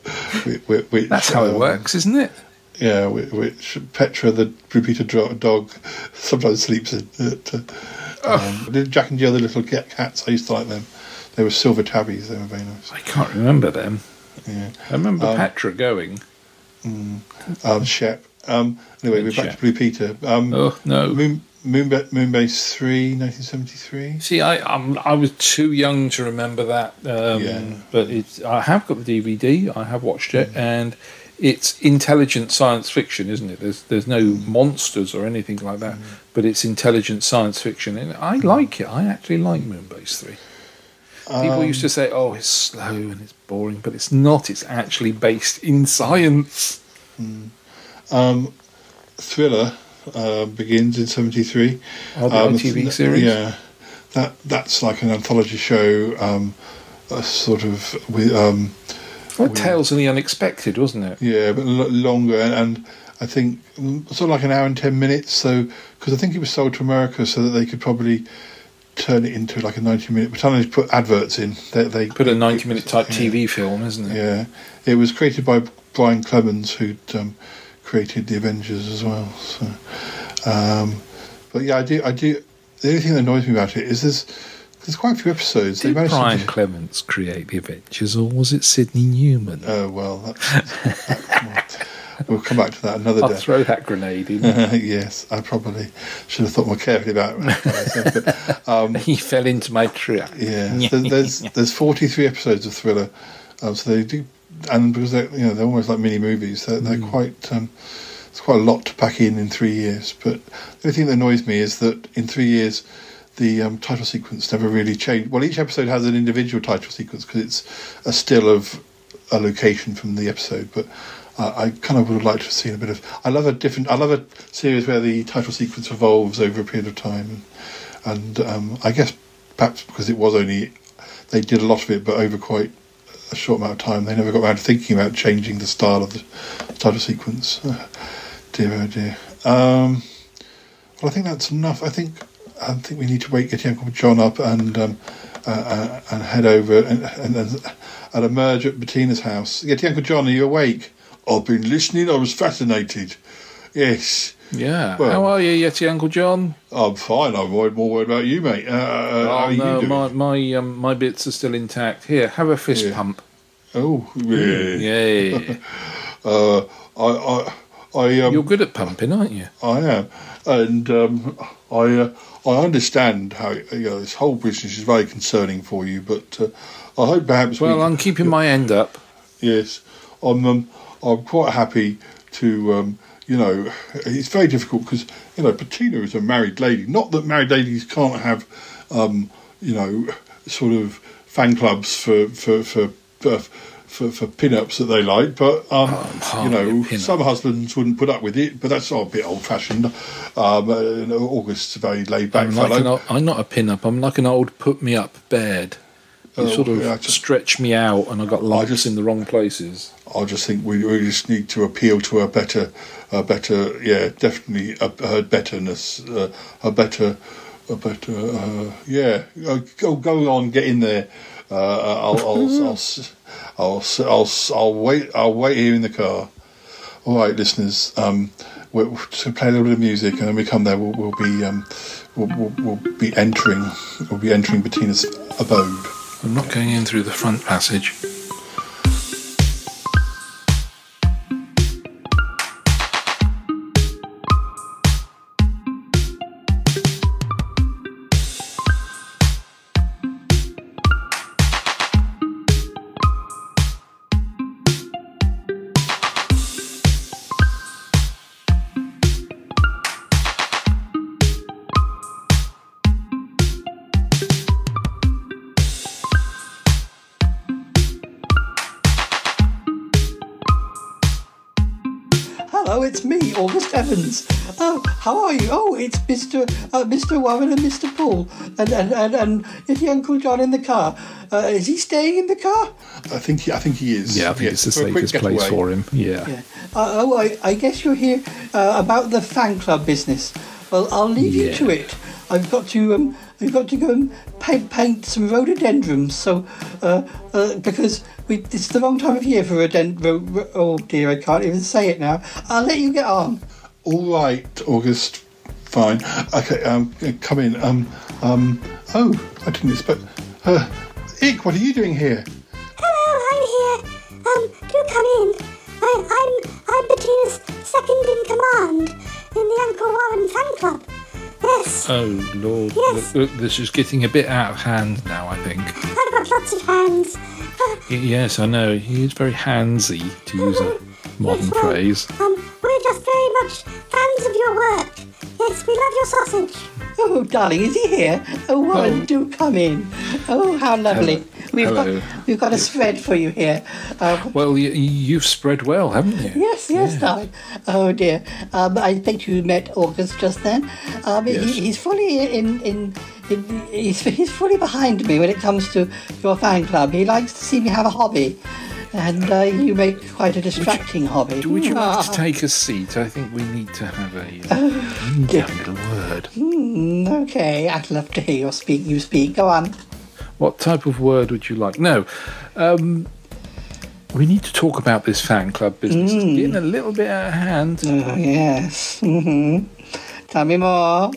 which, which That's how it um, works, isn't it? Yeah, which, which Petra, the repeated dog, sometimes sleeps in. It, uh, um, Jack and Jill, the little cats, I used to like them. They were silver tabbies. They were very nice. I can't remember them. Yeah. I remember Um, Petra going. Mm. Um, Shep. Um, anyway, we're back to Blue Peter. Um, Oh, no. Moon, Moonba- Moonbase 3, 1973. See, I I'm, I was too young to remember that, um, Yeah. but it's I have got the DVD. I have watched it, and it's intelligent science fiction, isn't it? There's there's no monsters or anything like that, but it's intelligent science fiction, and I like it. I actually like Moonbase Three. People Um, used to say, "Oh, it's slow and it's boring," but it's not. It's actually based in science. Um, Thriller uh, begins in 73. Oh, the Um, ITV th- series? Yeah. That, that's like an anthology show, um, a sort of with um, Well, Tales of the Unexpected, wasn't it? Yeah, but l- longer, and, and I think mm, sort of like an hour and ten minutes. So because I think it was sold to America, so that they could probably turn it into like a ninety minute. But they put adverts in. They, they Put a 90 minute type TV film, isn't it? Yeah, it was created by Brian Clemens, who'd um, created the Avengers as well. So, um, but yeah, I do. I do. The only thing that annoys me about it is there's there's quite a few episodes. Did they managed to Brian do- Clemens create the Avengers, or was it Sydney Newman? Oh well, that's, we'll come back to that another I'll day. throw that grenade in. yes, I probably should have thought more carefully about what I said. But, um, he fell into my trap. yeah, there- there's there's 43 episodes of Thriller, um, so they do, and because they're you know they're almost like mini movies, they're, they're quite. Um, it's quite a lot to pack in in three years. But the only thing that annoys me is that in three years, the um, title sequence never really changed. Well, each episode has an individual title sequence because it's a still of a location from the episode, but. Uh, I kind of would have liked to have seen a bit of. I love a different. I love a series where the title sequence evolves over a period of time, and, and um, I guess perhaps because it was only they did a lot of it, but over quite a short amount of time, they never got around to thinking about changing the style of the title sequence. Uh, dear, oh dear. Um, well, I think that's enough. I think I think we need to wake get Uncle John up and um, uh, uh, and head over and and, and and emerge at Bettina's house. Get Uncle John, are you awake? I've been listening. I was fascinated. Yes. Yeah. Well- How are you, Yeti Uncle John? I'm fine. I'm worried more worried about you, mate. Uh, uh, how oh you no, doing? my my um, my bits are still intact. Here, have a fist Yeah. pump. Oh, yeah. Yeah. Uh, I, I, I, um, You're good at pumping, aren't you? I am, and um, I, uh, I understand how you know this whole business is very concerning for you, but uh, I hope perhaps. Well, we, I'm keeping my end up. Yes, I'm. Um, I'm quite happy to. You know, it's very difficult because you know Bettina is a married lady. Not that married ladies can't have, um, you know, sort of fan clubs for for for. for for, for pin-ups that they like, but um, you know some husbands wouldn't put up with it. But that's a bit old-fashioned. Um, uh, August's a very laid-back I'm like fellow. old, I'm not a pin-up. I'm like an old put-me-up bed. You Oh, sort of yeah, just- stretch me out, and I got lumps in the wrong places. I just think we, we just need to appeal to a better, a better, yeah, definitely a, her betterness, uh, a better, a better, uh, yeah. Uh, Go go on, get in there. Uh, I'll, I'll, I'll, s- I'll, s- I'll, s- I'll wait. I'll wait here in the car. All right, listeners. Um, we'll, to play a little bit of music, and when we come there, we'll, we'll be, um, we'll, we'll, we'll be entering, we'll be entering Bettina's abode. I'm not going in through the front passage. How are you? Oh, it's Mr. Uh, Mr. Warren and Mr. Paul, and and and, and is the Uncle John in the car? Uh, is he staying in the car? I think he, I think he is. Yeah, I think Yes, it's the for a quick safest place getaway. for him. Yeah. Yeah. Uh, oh, I, I guess you're here uh, about the fan club business. Well, I'll leave you to it. I've got to um, I've got to go and paint, paint some rhododendrons. So, uh, uh, because we, it's the wrong time of year for rhododendron. Ro, oh dear, I can't even say it now. I'll let you get on. All right, August. Fine. Okay. Um, come in. Um. Um. Oh, I didn't expect. Uh, Ick, what are you doing here? Hello, I'm here. Um, do come in. I, I'm I'm Bettina's second in command in the Uncle Warren fan club. Yes, Oh Lord, Yes. Look, look, this is getting a bit out of hand now. I think. I've got lots of hands. Uh, Y- Yes, I know. He is very handsy, to use a modern yes, well, phrase. Um, we're just very much fans of your work. Yes, we love your sausage. Oh, darling, is he here? Oh, Warren, do come in. Oh, how lovely. We've Hello. got we've got a spread for you here. Um, Well, y- you've spread well, haven't you? Yes, yes, darling. Oh dear. Um, I think you met August just then. Um, Yes. he, he's fully in, in, in he's, he's fully behind me when it comes to your fan club. He likes to see me have a hobby. And uh, you make quite a distracting hobby. Would you like to take a seat? I think we need to have a, uh, we need to have a little word. Hmm, okay, I'd love to hear you speak. You speak. Go on. What type of word would you like? No. Um, we need to talk about this fan club business. It's getting a little bit out of hand. Oh, yes. hmm Tell me more.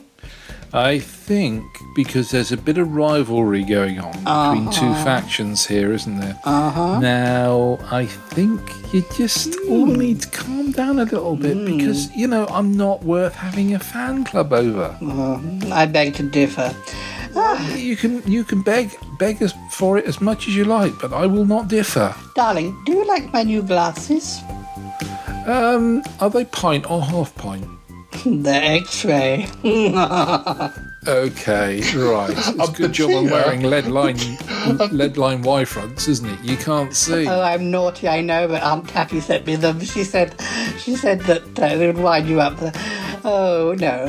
I think because there's a bit of rivalry going on between two Uh-huh. factions here, isn't there? Uh-huh. Now, I think you just all need to calm down a little bit because, you know, I'm not worth having a fan club over. Oh, I beg to differ. You can you can beg beg us for it as much as you like, but I will not differ. Darling, do you like my new glasses? Um, are they pint or half pint? They're X-ray. Okay, right. It's a good job I'm wearing lead line lead line Y fronts, isn't it? You can't see. Oh, I'm naughty, I know, but Aunt Taffy sent me them. She said, she said that uh, they would wind you up. Oh no,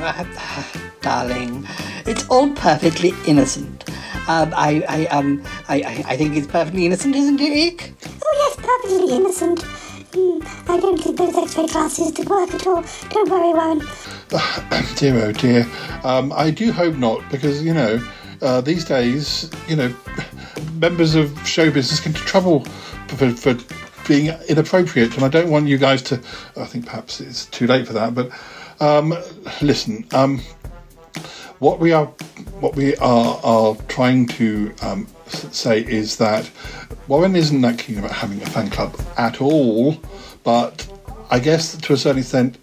darling, it's all perfectly innocent. Um, I, I, um, I, I, I think it's perfectly innocent, isn't it, Ick? Oh, yes, perfectly innocent. Hmm, I don't think those x-ray glasses to work at all. Don't worry, Warren. dear oh dear. Um, I do hope not, because you know, uh, these days, you know, members of show business get into trouble for, for being inappropriate, and I don't want you guys to. I think perhaps it's too late for that, but um, listen. Um, what we are, what we are, are trying to um, say is that Warren isn't that keen about having a fan club at all, but I guess to a certain extent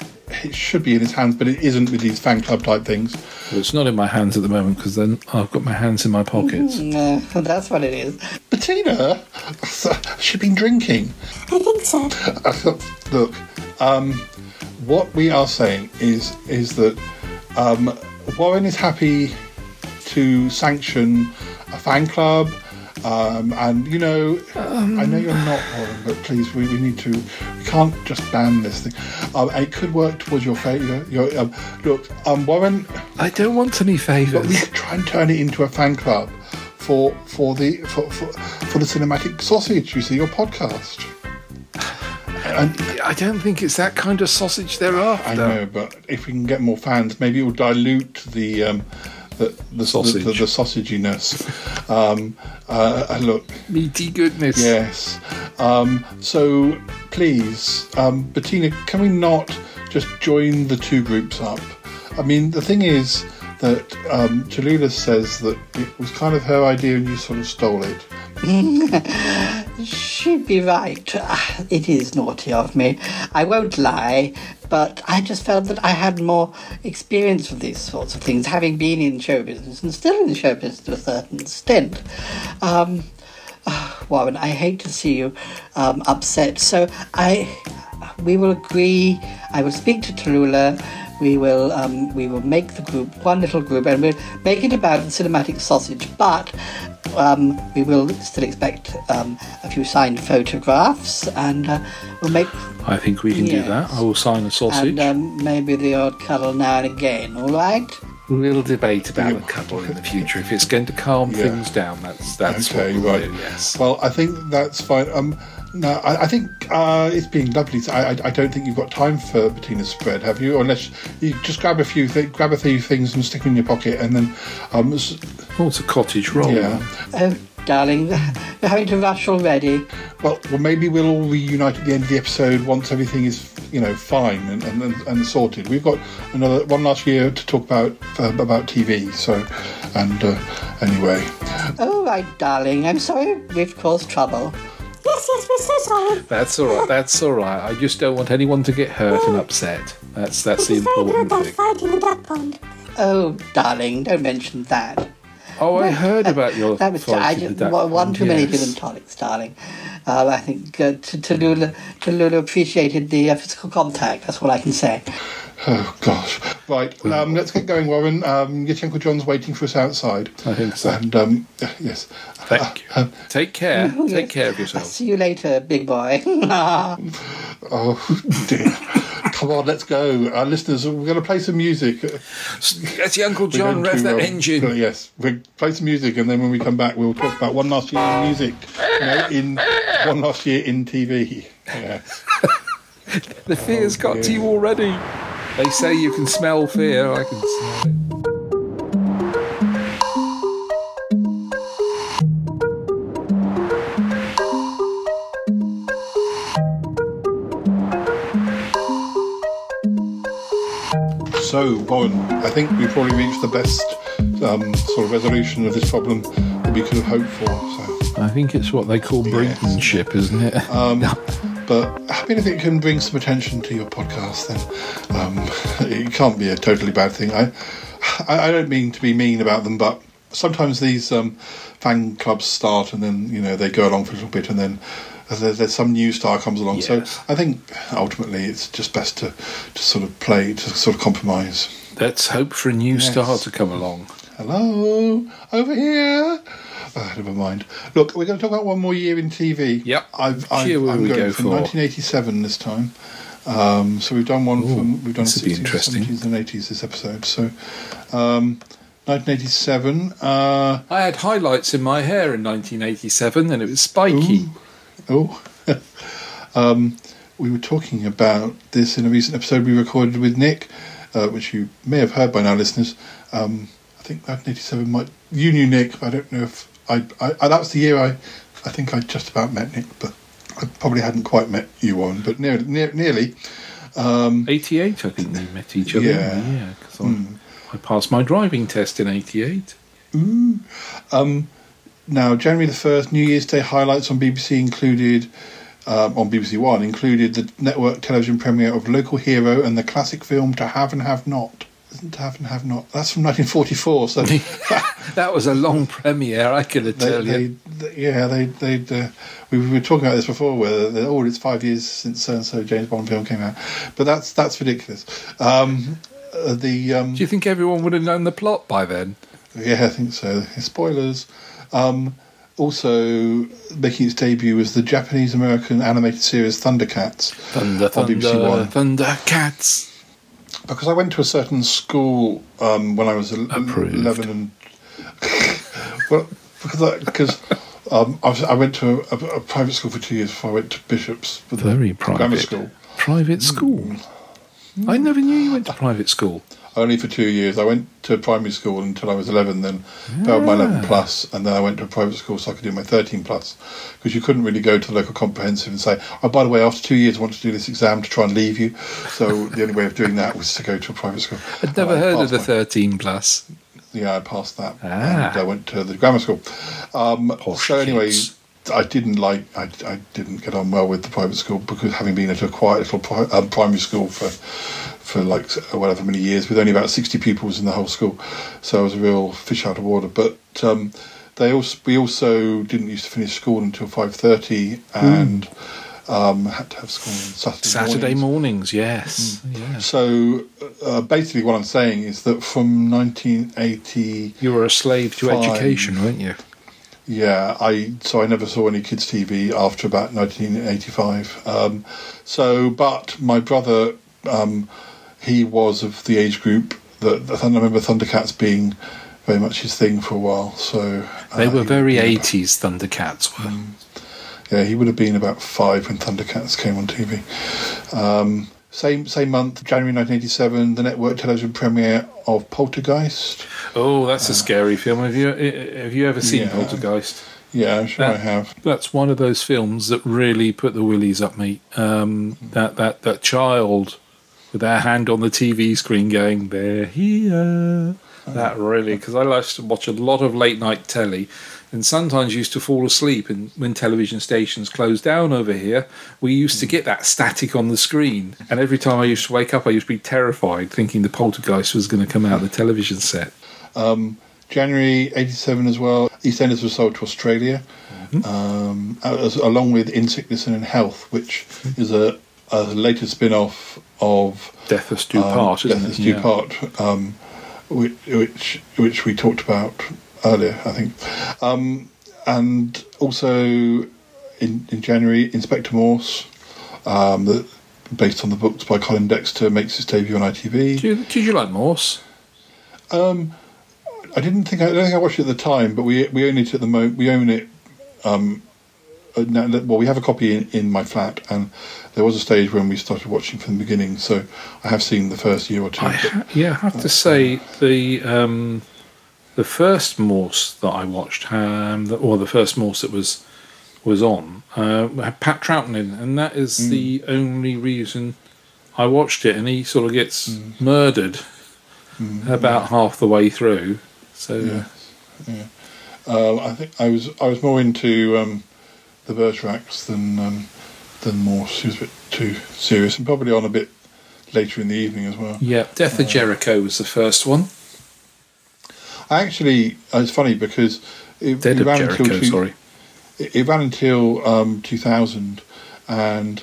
it should be in his hands, but it isn't with these fan club type things. Well, it's not in my hands at the moment because then I've got my hands in my pockets. No, that's what it is. Bettina, she's been drinking. I think so. Look, um, what we are saying is is that um, Warren is happy to sanction a fan club. Um, and you know, I know you're not Warren, but please, we, we need to. We can't just ban this thing. Um, it could work towards your favour. Your, um, look, um, Warren. I don't want any But favours. we could try and turn it into a fan club for for the for, for, for the cinematic sausage. You see, your podcast. And I don't think it's that kind of sausage they're after. I know, but if we can get more fans, maybe it will dilute the um, the, the Sausage. the, the, the sausaginess. Um, uh, uh, look, Meaty goodness. yes. Um, so please, um, Bettina, can we not just join the two groups up? I mean, the thing is that um, Tallulah says that it was kind of her idea and you sort of stole it. She'd be right. Ah, It is naughty of me. I won't lie, but I just felt that I had more experience with these sorts of things, having been in show business and still in show business to a certain extent. Um, ah, Warren, I hate to see you um, upset, so I, we will agree. I will speak to Tallulah. We will um, we will make the group one little group, and we'll make it about the cinematic sausage. But um, we will still expect um, a few signed photographs, and uh, we'll make I think we can do that. I will sign a sausage. and um, maybe the odd cuddle now and again. All right. we'll debate about a couple in the future if it's going to calm Yeah. things down. That's that's okay, what we'll right. do. Yes. Well, I think that's fine. Um, no, I, I think uh, it's been lovely. I, I, I don't think you've got time for Bettina's spread, have you? Unless you just grab a few, th- grab a few things and stick them in your pocket, and then um, s- Oh, it's a cottage roll. yeah. Oh, darling, we're having to rush already. Well, well, maybe we'll all reunite at the end of the episode once everything is, you know, fine and, and, and, and sorted. We've got another one last year to talk about uh, about TV. So, and uh, anyway, All right, darling. I'm sorry we've caused trouble. Yes, yes, we're so sorry. That's all right. That's all right. I just don't want anyone to get hurt and upset. That's that's the It's very good important that thing. fight in the duck pond. Oh, darling, don't mention that. Oh, I heard about your That was fight I in the just, duck one, one pond, too many yes. gin and tonics, darling. Uh, I think uh, T- Tallulah, Tallulah appreciated the uh, physical contact. That's what I can say. Oh gosh, right. Um, let's get going, Warren. Um, your Uncle John's waiting for us outside. I think so. And um, yes, Thank you. Take care. Oh, Take yes. care of I'll yourself. see you later, big boy. oh dear. Come on, let's go. Our listeners, we're going to play some music. Get your Uncle John, rev that um, engine. Yes, we'll play some music, and then when we come back, we'll talk about one last year in music. You know, in one last year in TV. Yes. The fear's got to you already. They say you can smell fear. I can smell it. So, Warren, I think we've probably reached the best um, sort of resolution of this problem that we could have hoped for. So, I think it's what they call brinkmanship, isn't it? um, but I mean, if it can bring some attention to your podcast, then um, it can't be a totally bad thing. I, I, don't mean to be mean about them, but sometimes these um, fan clubs start and then you know they go along for a little bit, and then there's, there's some new star comes along. So I think ultimately it's just best to, to sort of play, to sort of compromise. Let's hope for a new Yes. star to come along. Hello, over here. Oh, never mind. Look, we're going to talk about one more year in TV. Yep. I've, I've, I'm going go from for. 1987 this time. Um, so we've done one from we've done this would be 60s, interesting. 70s, and 80s this episode. So um, 1987. Uh, I had highlights in my hair in 1987 and it was spiky. Oh, um, we were talking about this in a recent episode we recorded with Nick, uh, which you may have heard by now, listeners. Um, I think 1987 might. You knew Nick, but I don't know if I, I. That was the year I. I think I just about met Nick, but I probably hadn't quite met you, Warren, but near, near, nearly. Um, 88, I think we met each other. Yeah. Yeah, 'cause I, Mm. I passed my driving test in 88. Ooh. Um, now, January the 1st, New Year's Day highlights on BBC included, um, on BBC One, included the network television premiere of Local Hero and the classic film To Have and Have Not. Have and Have Not? That's from 1944, so That was a long premiere, I can tell they, you. they- yeah, they, they, uh, we were talking about this before, where they, oh, it's five years since so and so James Bond film came out, but that's that's ridiculous. Um, uh, the um, Do you think everyone would have known the plot by then? Yeah, I think so. Spoilers. Um, also, making its debut was the Japanese American animated series Thundercats Thunder, on BBC One. Thundercats. Because I went to a certain school um, when I was el- eleven, and well, because I, because um, I, was, I went to a, a, private school for two years before I went to Bishop's Very grammar private. school. Private school. I never knew you went to private school. Only for two years. I went to primary school until I was 11, then failed my 11 plus, and then I went to a private school so I could do my 13 plus. Because you couldn't really go to the local comprehensive and say, oh, by the way, after two years, I want to do this exam to try and leave you. So the only way of doing that was to go to a private school. I'd never heard of the my- 13 plus. yeah, I passed that. Ah. And I went to the grammar school. Um, so anyway, kids. I didn't like. I, I didn't get on well with the private school because having been at a quiet little pri- um, primary school for for like whatever many years with only about sixty pupils in the whole school, so I was a real fish out of water. But um, they also we also didn't used to finish school until five thirty and. Um, had to have school on Saturday, Saturday mornings. mornings, yes. Yeah. So uh, basically, what I'm saying is that from 1980, You were a slave to education, weren't you? yeah, I so I never saw any kids TV after about 1985. Um, so, but my brother, um, he was of the age group that, that I remember Thundercats being very much his thing for a while. So They uh, were very 80s Thundercats were. about- yeah, he would have been about five when Thundercats came on TV. Um, same same month, January 1987, the network television premiere of Poltergeist. Oh, that's a scary film. Have you have you ever seen Uh, Yeah. Poltergeist? Yeah, I'm sure I have. That's one of those films that really put the willies up me. Um, that that that child with their hand on the TV screen going, "They're here." That really, because I used to watch a lot of late night telly, and sometimes used to fall asleep. And when television stations closed down over here, we used to get that static on the screen. And every time I used to wake up, I used to be terrified, thinking the poltergeist was going to come out of the television set. Um, January 87 as well, EastEnders was sold to Australia, Mm-hmm. um, as, along with In Sickness and in Health, which is a, a later spin off of Death Us Do um, Part, Death? Us Do Yeah. Part, um, which, which, which we talked about earlier, I think. Um, and also in, in January, Inspector Morse, um, the based on the books by Colin Dexter, makes its debut on ITV. Did you, did you like Morse? Um, I didn't think I, I don't think I watched it at the time, but we we own it at the moment. We own it. Um, uh, now well, we have a copy in, in my flat, and there was a stage when we started watching from the beginning. So I have seen the first year or two. I ha- yeah, I have to say the um, the first Morse that I watched, um, the, or the first Morse that was was on, uh, had Pat Troughton in, and that is Mm. the only reason I watched it. And he sort of gets Mm. murdered about half the way through. So Yeah. yeah. Um, I think I was I was more into um, the Bergeracs than um, than Morse. He was a bit too serious, and probably on a bit later in the evening as well. yeah, Death of Jericho was the first one. I actually, uh, it's funny because it, it of ran Jericho, until two, sorry. It, it ran until um, 2000, and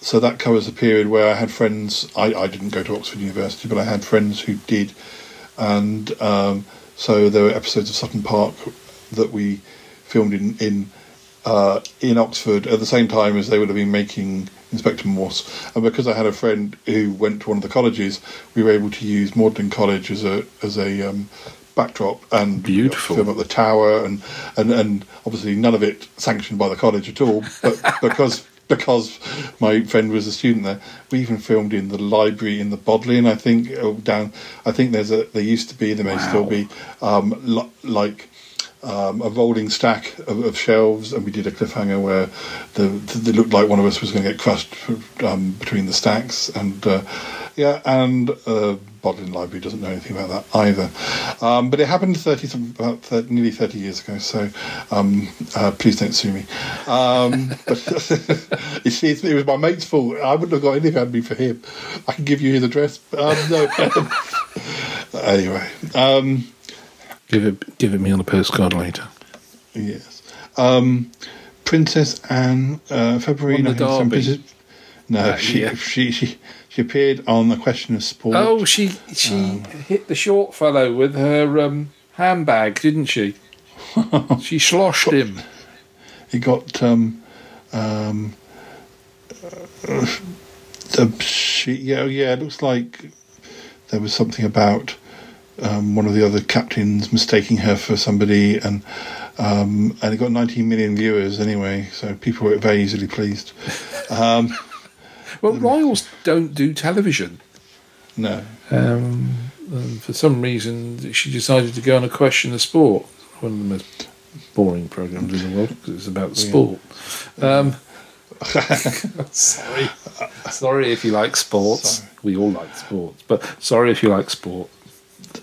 so that covers a period where I had friends. I, I didn't go to Oxford University, but I had friends who did, and um, so there were episodes of Sutton Park that we filmed in in uh, in Oxford at the same time as they would have been making Inspector Morse. And because I had a friend who went to one of the colleges, we were able to use Magdalen College as a as a um, backdrop and Beautiful. film up the tower and, and and obviously none of it sanctioned by the college at all. But because because my friend was a student there, we even filmed in the library in the Bodleian. I think uh, down. I think there's a there used to be there may still be um, li- like um, a rolling stack of, of shelves, and we did a cliffhanger where the, the, it looked like one of us was going to get crushed um, between the stacks, and uh, yeah, and uh, Bodleian Library doesn't know anything about that either. Um, but it happened thirty about 30, nearly thirty years ago, so um, uh, please don't sue me. Um, but it's- it was my mate's fault. I wouldn't have got anything of me for him. I can give you his address. Um, no. anyway. Um, Give it, give it me on a postcard later. Yes. Um, Princess Anne, uh, February Won the Derby. Princess- No, Uh, she, yeah. she she she appeared on the question of sport. Oh, she she hit the short fellow with her um, handbag, didn't she? she sloshed him. He got um, um, uh, the she yeah yeah. It looks like there was something about um, one of the other captains mistaking her for somebody, and um, and it got 19 million viewers anyway. So people were very easily pleased. Um, Well, royals don't do television. no. Um, and for some reason, she decided to go on a question of sport. One of the most boring programs in the world because it's about Yeah. sport. Um, sorry, sorry if you like sports. We all like sports, but sorry if you like sport.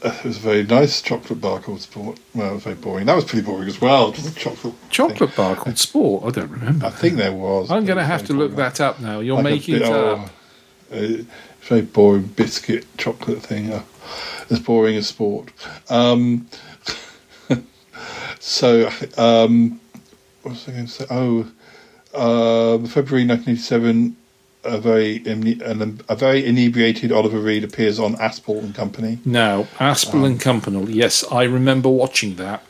It was a very nice chocolate bar called Sport. Well, it was very boring. That was pretty boring as well. A chocolate. Chocolate bar called Sport. I don't remember. I think there was. I'm going to have to look that up now. You're Like a making bit- it oh, up. uh, It's very boring biscuit chocolate thing. Uh, as boring as sport. Um, so, um, what was I going to say? Oh, uh, February 1987. A very an, a very inebriated Oliver Reed appears on Aspel and Company. Now, Aspel and um, Company. Yes, I remember watching that.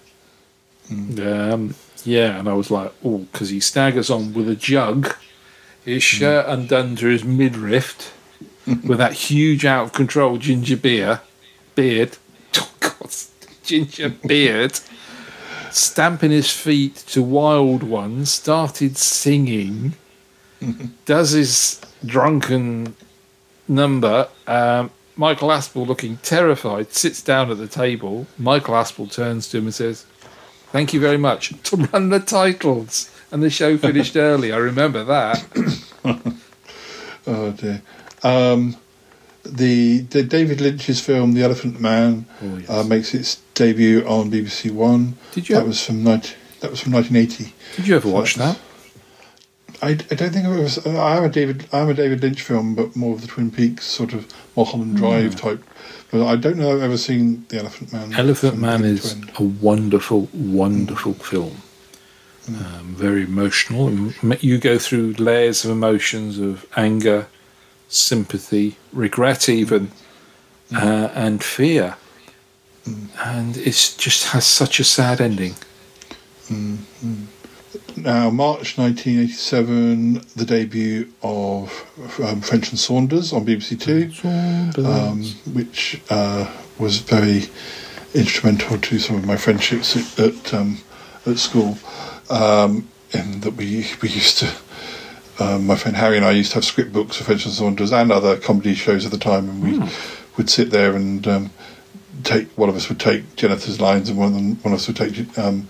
Hmm. Um, yeah, and I was like, oh, because he staggers on with a jug, his hmm. shirt undone to his midriff, with that huge, out of control ginger beer, beard. Oh God, ginger beard. Stamping his feet to Wild One, started singing, does his drunken number. Um, Michael Aspel, looking terrified, sits down at the table. Michael Aspel turns to him and says, Thank you very much to run the titles. And the show finished early. I remember that. Oh dear. Um, the the David Lynch's film The Elephant Man uh, makes its debut on BBC One. Did you That ever- was from 19, that was from 1980. Did you ever watch that? I, I don't think it was. I am a David. I am a David Lynch film, but more of the Twin Peaks sort of Mulholland Drive Hmm. type. But I don't know. I've ever seen The Elephant Man. Elephant Man is a wonderful, wonderful film. Um, very emotional. You go through layers of emotions of anger, sympathy, regret, even, uh, and fear. And it just has such a sad ending. Mm, mm. Now, March 1987, the debut of um, French and Saunders on BBC Two, um, which uh, was very instrumental to some of my friendships at at, um, at school. Um, in that we we used to, um, my friend Harry and I used to have script books of French and Saunders and other comedy shows at the time, and we would sit there and um, take one of us would take Jennifer's lines and one of them, one of us would take um,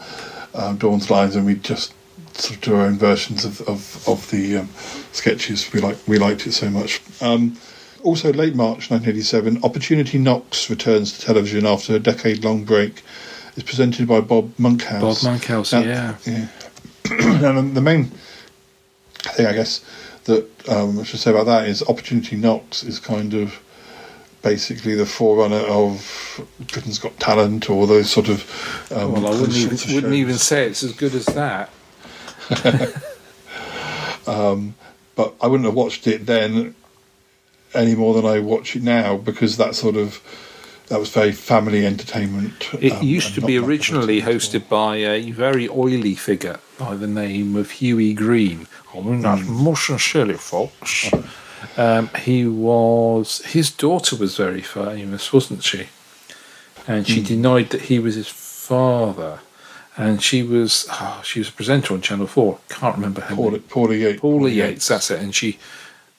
uh, Dawn's lines, and we'd just sort of do our own versions of of, of the um, sketches. We like we liked it so much. Um, also, late March 1987, Opportunity Knocks returns to television after a decade-long break. It's presented by Bob Monkhouse. Bob Monkhouse, Now- yeah. yeah. and the main thing, I guess, that um, I should say about that is Opportunity Knocks is kind of basically the forerunner of Britain's Got Talent or those sort of. Um, well, I wouldn't even, wouldn't even say it's as good as that. um, but I wouldn't have watched it then any more than I watch it now because that sort of that was very family entertainment. It um, used to be originally hosted by a very oily figure by the name of Hughie Green. That's Hmm. mush and silly, folks. Um, he was his daughter was very famous, wasn't she? And she Hmm. denied that he was his father. And she was oh, she was a presenter on Channel Four. Can't remember her Paula, name. Paula Yates. Paula Yates, that's it. And she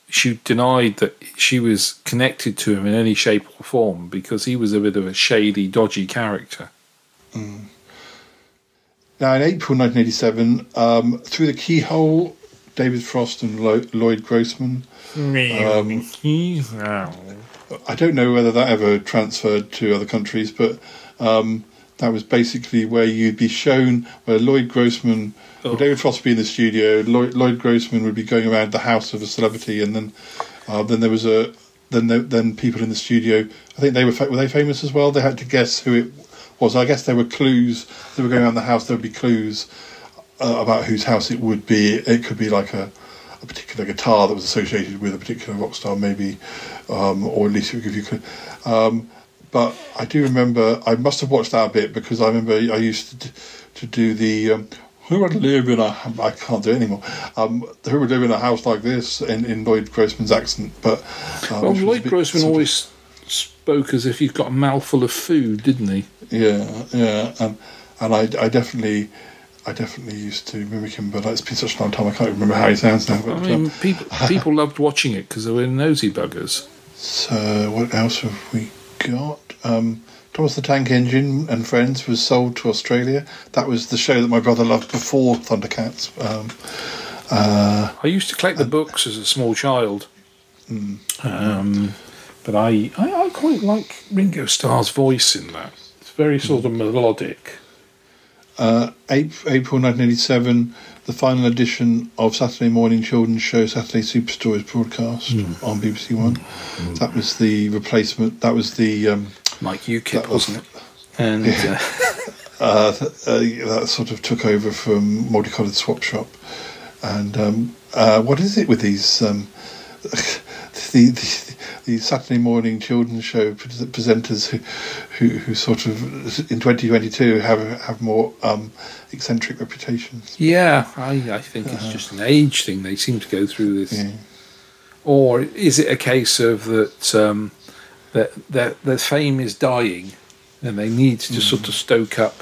she denied that she was connected to him in any shape or form because he was a bit of a shady, dodgy character. Mm. Now, in April 1987, um, through the keyhole, David Frost and Lo- Lloyd Grossman. Um, I don't know whether that ever transferred to other countries, but um, that was basically where you'd be shown where Lloyd Grossman, or David Frost would be in the studio, Lloyd, Lloyd Grossman would be going around the house of a celebrity, and then uh, then there was a then there, then people in the studio. I think they were were they famous as well. They had to guess who it was. I guess there were clues. They were going around the house. There would be clues uh, about whose house it would be. It could be like a, a particular guitar that was associated with a particular rock star, maybe, um, or at least it would give you. Um, but I do remember. I must have watched that a bit because I remember I used to, to do the. Um, who would live in a? I can't do it anymore. Um, who would live in a house like this in, in Lloyd Grossman's accent? But uh, well, which was a Lloyd Grossman sort of- always spoke as if he'd got a mouthful of food, didn't he? Yeah, yeah, and and I, I definitely, I definitely used to mimic him, but it's been such a long time I can't remember how he sounds now. But, I mean, uh, people people loved watching it because they were nosy buggers. so what else have we got? Um, Thomas the Tank Engine and Friends was sold to Australia. That was the show that my brother loved before Thundercats. Um, uh, I used to collect the books as a small child, mm, um, but I, I I quite like Ringo Starr's voice in that. It's very sort of melodic. Uh, April, April 1987, the final edition of Saturday morning children's show Saturday Superstore is broadcast on BBC One. That was the replacement. That was the um, Like UKIP, that was- wasn't it? And Yeah. uh, uh, th- uh, that sort of took over from Multicolored Swap Shop. And um, uh, what is it with these um, the, the the Saturday morning children's show presenters who, who who sort of in 2022 have have more um, eccentric reputations? yeah, I I think it's just an age thing. They seem to go through this. Or is it a case of that um, that that their fame is dying, and they need to sort of stoke up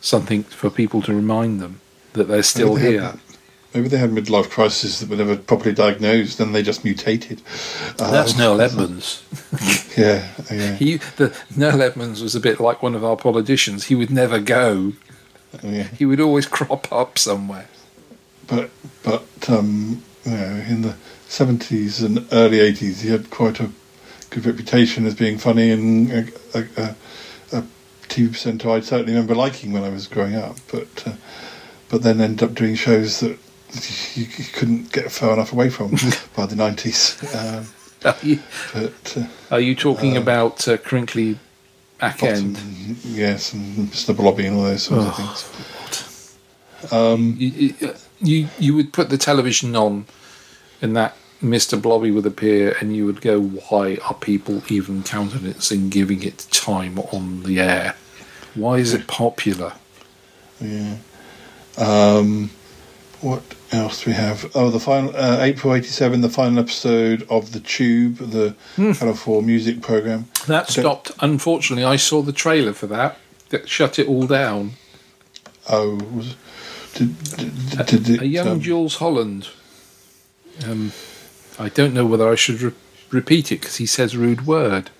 something for people to remind them that they're still Maybe they here? had- Maybe they had midlife crises that were never properly diagnosed, and they just mutated. That's Um, Noel Edmonds. Yeah, yeah. He, the Noel Edmonds was a bit like one of our politicians. He would never go. Yeah. He would always crop up somewhere. but but um, you know, in the seventies and early eighties, he had quite a good reputation as being funny and a, a, a, TV presenter I certainly remember liking when I was growing up. But uh, but then ended up doing shows that you, you couldn't get far enough away from by the nineties. Um, Are you, but uh, are you talking um, about uh, Crinkley Back End? Bottom, yes, and Mr. Blobby and all those sorts Oh, of things. Um, You, you- you you would put the television on, and that Mr. Blobby would appear, and you would go, "Why are people even countenancing giving it time on the air? Why is it popular?" Yeah. Um, what else do we have? Oh, the final uh, April '87, the final episode of the Tube, the Channel Four music program. That stopped. Unfortunately, I saw the trailer for that. That shut it all down. Oh, was, did, did, did it, a young um, Jools Holland. Um, I don't know whether I should re- repeat it because he says rude word.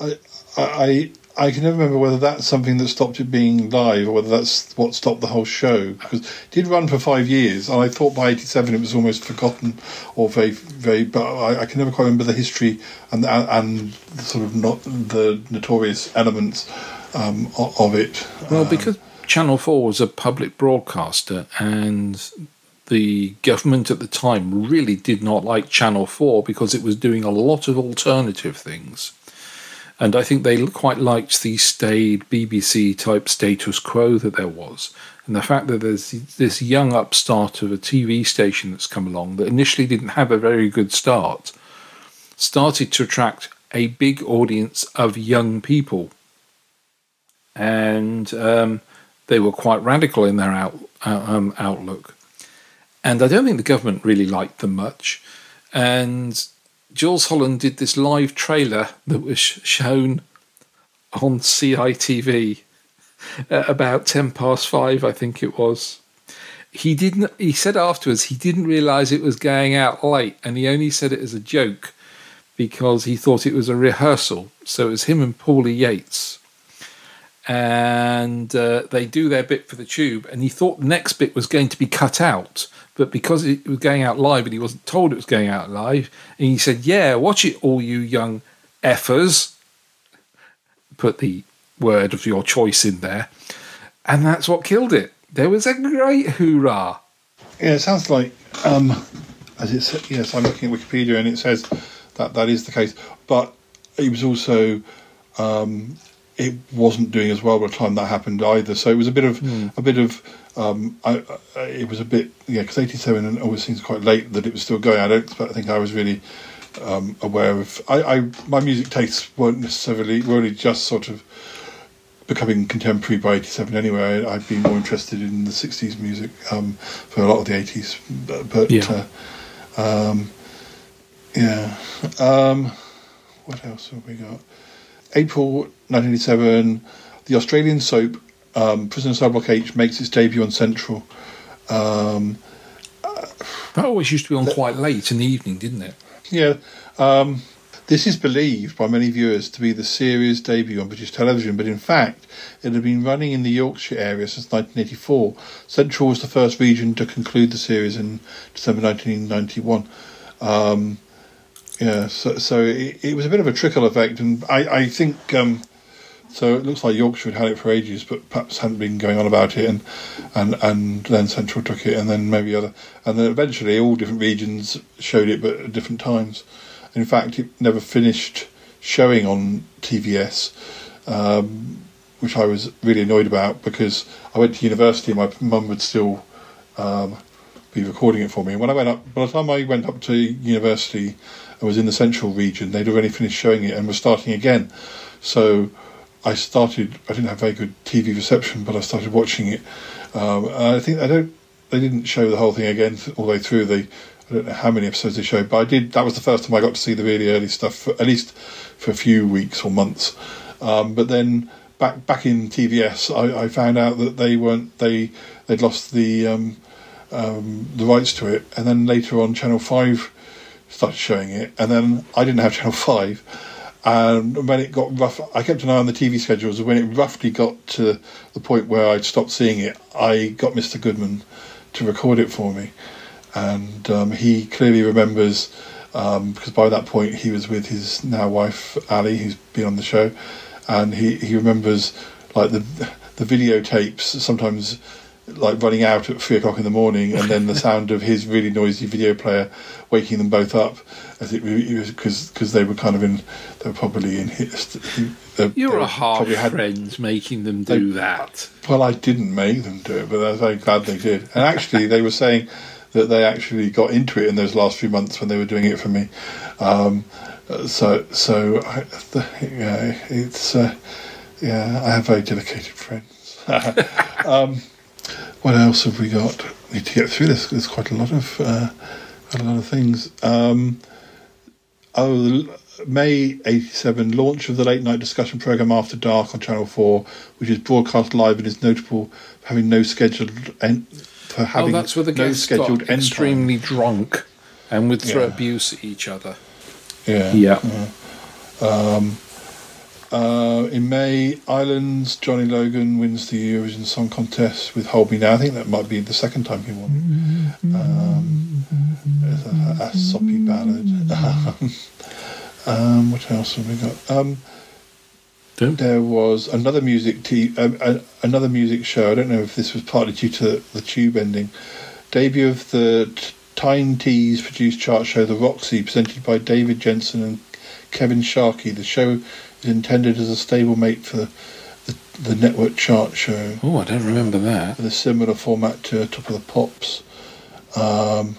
I, I I can never remember whether that's something that stopped it being live or whether that's what stopped the whole show because it did run for five years and I thought by '87 it was almost forgotten or very very but I, I can never quite remember the history and the, and the sort of not the notorious elements um, of it. Well, because Channel 4 was a public broadcaster and the government at the time really did not like Channel 4 because it was doing a lot of alternative things. And I think they quite liked the staid BBC type status quo that there was. And the fact that there's this young upstart of a TV station that's come along that initially didn't have a very good start started to attract a big audience of young people. And um, they were quite radical in their out, uh, um, outlook. And I don't think the government really liked them much. And Jools Holland did this live trailer that was shown on CITV at about 10 past five, I think it was. He didn't. He said afterwards he didn't realise it was going out late, and he only said it as a joke because he thought it was a rehearsal. So it was him and Paulie Yates, and uh, they do their bit for the tube. And he thought the next bit was going to be cut out, but because it was going out live and he wasn't told it was going out live, and he said, "Yeah, watch it, all you young effers." Put the word of your choice in there, and that's what killed it. There was a great hoorah. Yeah, it sounds like, um, as it said, yes, I'm looking at Wikipedia and it says that that is the case. But it was also, um, it wasn't doing as well by the time that happened either. So it was a bit of, a bit of, um, I, I, it was a bit, yeah, because 87 always seems quite late that it was still going. I don't think I was really um, aware of, I, I, my music tastes weren't necessarily, were only just sort of becoming contemporary by 87 anyway. I, I'd been more interested in the 60s music um, for a lot of the 80s. But, but Yeah. uh, um, yeah. Um, what else have we got? April 1987, the Australian soap um, Prisoner Cell Block H makes its debut on Central. Um, That always used to be on quite late in the evening, didn't it? yeah. Um, this is believed by many viewers to be the series' debut on British television, but in fact, it had been running in the Yorkshire area since 1984. Central was the first region to conclude the series in December 1991. Um, yeah, so, so it, it was a bit of a trickle effect, and I, I think um, so. It looks like Yorkshire had had it for ages, but perhaps hadn't been going on about it, and and and then Central took it, and then maybe other, and then eventually all different regions showed it, but at different times. In fact, it never finished showing on TVS, um, which I was really annoyed about because I went to university and my mum would still um, be recording it for me. And when I went up, by the time I went up to university and was in the central region, they'd already finished showing it and were starting again. So I started. I didn't have very good TV reception, but I started watching it. Um, I think I don't. They didn't show the whole thing again all the way through. They I don't know how many episodes they showed, but I did. That was the first time I got to see the really early stuff, for, at least for a few weeks or months. Um, but then back back in TVS, I, I found out that they weren't they they'd lost the um, um, the rights to it, and then later on Channel Five started showing it, and then I didn't have Channel Five. And when it got rough, I kept an eye on the TV schedules. And when it roughly got to the point where I'd stopped seeing it, I got Mr. Goodman to record it for me and um, he clearly remembers um, because by that point he was with his now wife Ali, who's been on the show, and he, he remembers like the the videotapes sometimes like running out at three o'clock in the morning, and then the sound of his really noisy video player waking them both up as it because because they were kind of in they were probably in his, they, You're they a hard probably had- friends making them do that. well, I didn't make them do it, but I was very glad they did. And actually, they were saying that they actually got into it in those last few months when they were doing it for me. Um, so, so I, the, yeah, it's uh, yeah, I have very dedicated friends. um, what else have we got? We need to get through this. There's quite a lot of uh, quite a lot of things. Um, oh, May '87 launch of the late night discussion program After Dark on Channel Four, which is broadcast live and is notable for having no scheduled en- for having oh, that's where the no guests scheduled got end extremely drunk and would throw Yeah. abuse at each other. Yeah. Yeah. Um, uh, in May, Ireland's Johnny Logan wins the Eurovision Song Contest with Hold Me Now. I think that might be the second time he won. Um, a, a soppy ballad. um, what else have we got? Um, there was another music t- a, another music show. I don't know if this was partly due to the tube ending. Debut of the t- Tyne Tees produced chart show The Roxy, presented by David Jensen and Kevin Sharkey. The show intended as a stablemate for the, the, network chart show. Oh, I don't remember that. With a similar format to Top of the Pops. Um,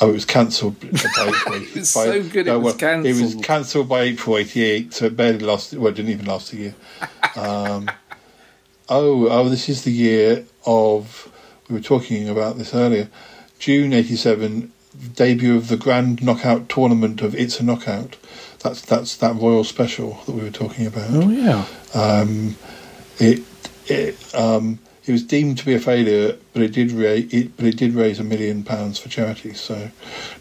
oh, it was cancelled by April. It was so good it was well, It was cancelled. cancelled by April '88, so it barely lasted. Well, it didn't even last a year. Um, oh, oh, this is the year of. We were talking about this earlier. June '87, debut of the Grand Knockout Tournament of It's a Knockout. That's that's that royal special that we were talking about. Oh yeah. Um, it it um, it was deemed to be a failure, but it did raise it, but it did raise a million pounds for charity, so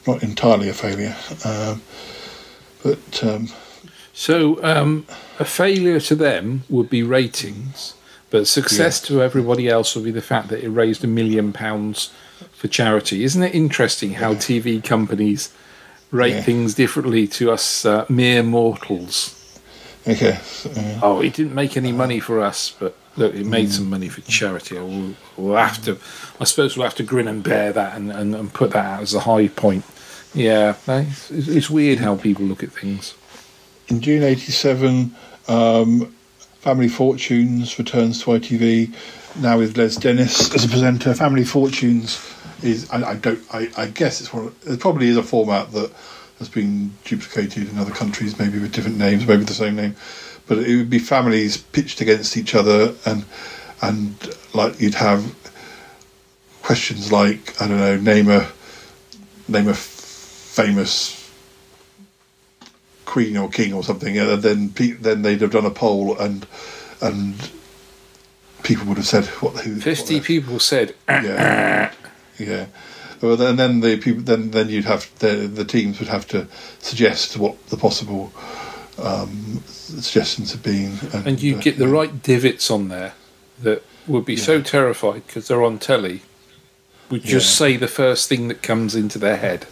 not entirely a failure. Um, but um, So um, a failure to them would be ratings, but success to everybody else would be the fact that it raised a million pounds for charity. Isn't it interesting how TV companies rate Yeah. things differently to us uh, mere mortals? okay, Oh, it didn't make any money for us, but look, it made some money for charity. We'll, we'll have to, I suppose, we'll have to grin and bear that and, and, and put that out as a high point. Yeah, it's, it's weird how people look at things. in June '87, um, Family Fortunes returns to ITV now with Les Dennis as a presenter. Family Fortunes is I, I don't I, I guess it's one of, it probably is a format that has been duplicated in other countries, maybe with different names, maybe the same name, but it would be families pitched against each other and and like you'd have questions like I don't know name a name a famous queen or king or something, and then pe- then they'd have done a poll, and and people would have said what who Fifty people said, yeah yeah. Well, then, then the people then then you'd have the the teams would have to suggest what the possible um, suggestions have been, and you uh, get the right divots on there that would be so terrified because they're on telly, would just Yeah. say the first thing that comes into their head.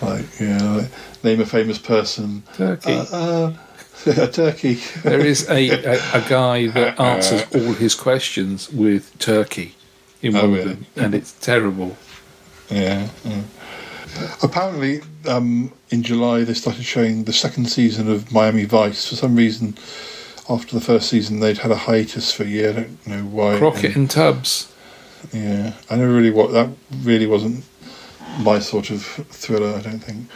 like you know, like, name a famous person. Turkey. Uh, uh, a turkey. There is a, a, a guy that answers all his questions with turkey in Oh, really? and it's terrible. Yeah. yeah. Apparently, um, in July they started showing the second season of Miami Vice. For some reason, after the first season, they'd had a hiatus for a year. I don't know why. Crockett and Tubbs. Yeah, I never really what that really wasn't my sort of thriller. I don't think.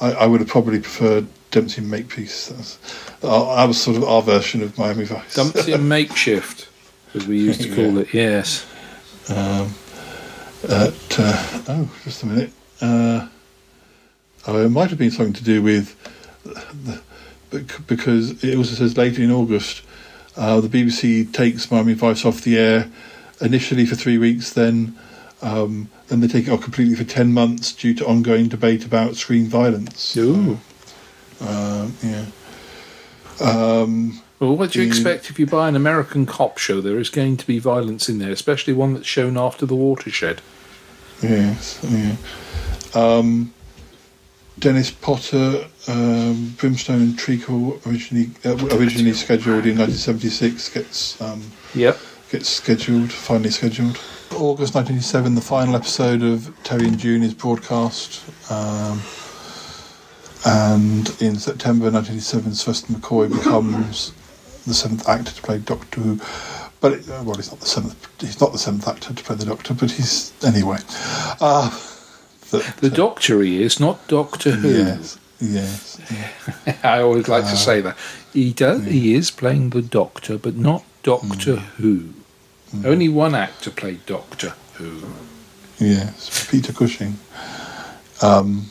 I, I would have probably preferred Dempsey and Makepeace. I, I was sort of our version of Miami Vice. Dempsey and makeshift, as we used to call Yeah. it. Yes. Um, at, uh, oh, just a minute. Uh, oh, it might have been something to do with the, because it also says later in August, uh, the BBC takes Miami Vice off the air initially for three weeks, then um, then they take it off completely for ten months due to ongoing debate about screen violence. Ooh. Um, yeah. Um, Well, what do you expect if you buy an American cop show? There is going to be violence in there, especially one that's shown after the watershed. Yes, yeah. Um, Dennis Potter, um, Brimstone and Treacle, originally uh, originally scheduled in 1976, gets um, Yep. gets scheduled, finally scheduled. August 1987, the final episode of Terry and June is broadcast. Um, and in September 1987, Sylvester McCoy becomes the seventh actor to play Doctor Who. But it, uh, well, he's not the seventh. He's not the seventh actor to play the Doctor, but he's anyway. Uh, the, The Doctor he is, not Doctor Who. Yes, yes. I always like to Uh, say that. He does. He is playing the Doctor, but not Doctor Mm. Who. Only one actor played Doctor Who. Yes, Peter Cushing. Um,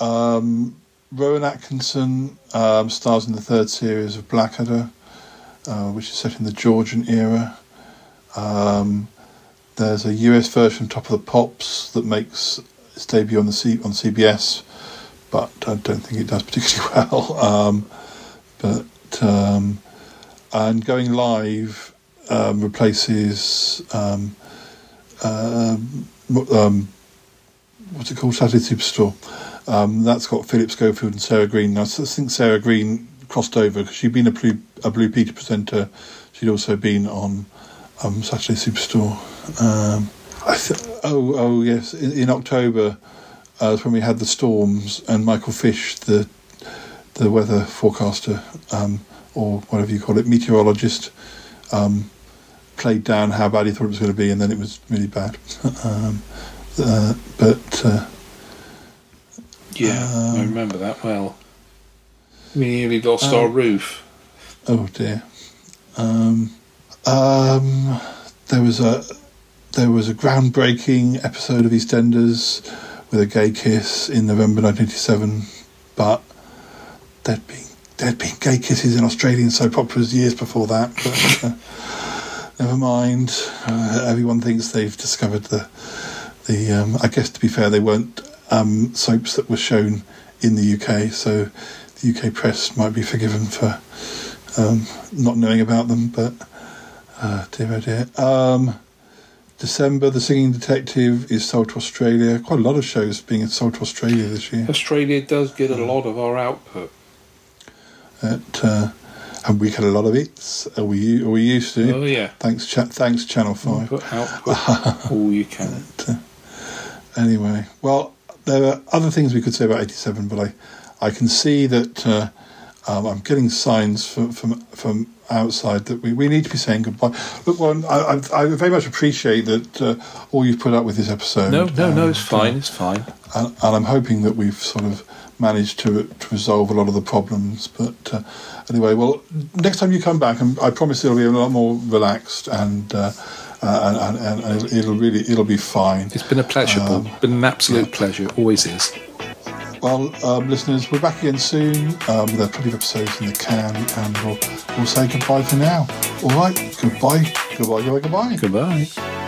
um, Rowan Atkinson um, stars in the third series of Blackadder, uh, which is set in the Georgian era. Um, there's a US version, of Top of the Pops, that makes its debut on the C- on CBS, but I don't think it does particularly well. Um, but um, and going live um, replaces um, what's it called? Saturday Superstore. Um, that's got Philip Schofield and Sarah Greene. Now, I think Sarah Greene crossed over because she'd been a Blue, a Blue Peter presenter. She'd also been on um, Saturday Superstore. Um, th- oh, oh yes, in, in October, uh, when we had the storms, and Michael Fish, the the weather forecaster, um, or whatever you call it, meteorologist, um, played down how bad he thought it was going to be, and then it was really bad. um, uh, but uh, Yeah, I Um, remember that well. We nearly lost um, our roof. oh dear, um, um, there was a there was a groundbreaking episode of EastEnders with a gay kiss in November 1987, but there'd been there'd been gay kisses in Australian soap operas years before that. But, uh, never mind. Uh, everyone thinks they've discovered the the. Um, I guess to be fair, they weren't um, soaps that were shown in the UK, so the UK press might be forgiven for um, not knowing about them. But uh, dear, oh dear. Um, December, The Singing Detective is sold to Australia. Quite a lot of shows being sold to Australia this year. Australia does get a lot of our output. At, uh, and we get a lot of it. Are we? Are we used to? Oh, yeah. Thanks, cha- thanks, Channel Five. Put output all you can. Anyway, well, there are other things we could say about '87, but I, I can see that uh, um, I'm getting signs from from from outside that we, we need to be saying goodbye. Look, one, I, I, I very much appreciate that uh, all you've put up with this episode. No, no, no, it's fine, uh, it's fine. and, and I'm hoping that we've sort of managed to, to resolve a lot of the problems. But uh, anyway, well, next time you come back, and I promise it'll be a lot more relaxed and. Uh, and, and, and it'll, really it'll be fine. It's been a pleasure, Paul. Been an absolute pleasure. Always is. Well, um, listeners, we're back again soon. Um, there are plenty of episodes in the can, and we'll, we'll say goodbye for now. All right, goodbye, goodbye, goodbye, goodbye. Goodbye.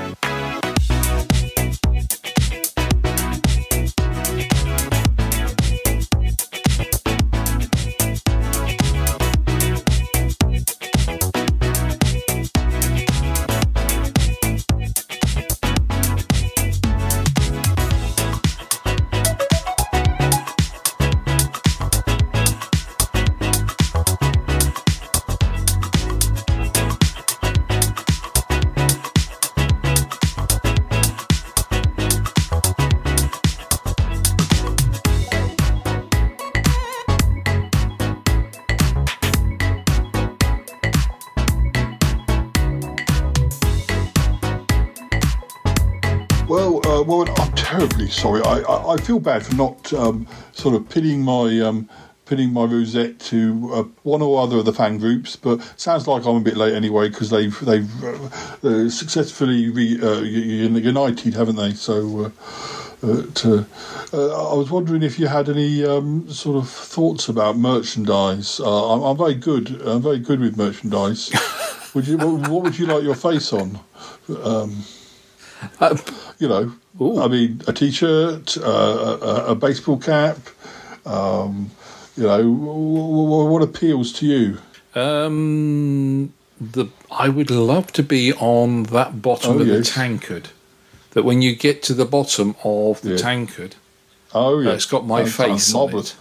I, feel bad for not um, sort of pinning my um, pinning my rosette to uh, one or other of the fan groups, but sounds like I'm a bit late anyway because they've they've uh, uh, successfully re, uh, united, haven't they? So. Uh, uh, to, uh, I was wondering if you had any um, sort of thoughts about merchandise. Uh, I'm, I'm very good. I'm very good with merchandise. would you? What, what would you like your face on? Um, you know, I mean, a t-shirt, uh, a, a baseball cap. Um, you know, w- w- what appeals to you? Um, the I would love to be on that bottom Oh, of the tankard. That when you get to the bottom of the Yeah. tankard, Oh, yeah, it's got my That sounds face on marvellous.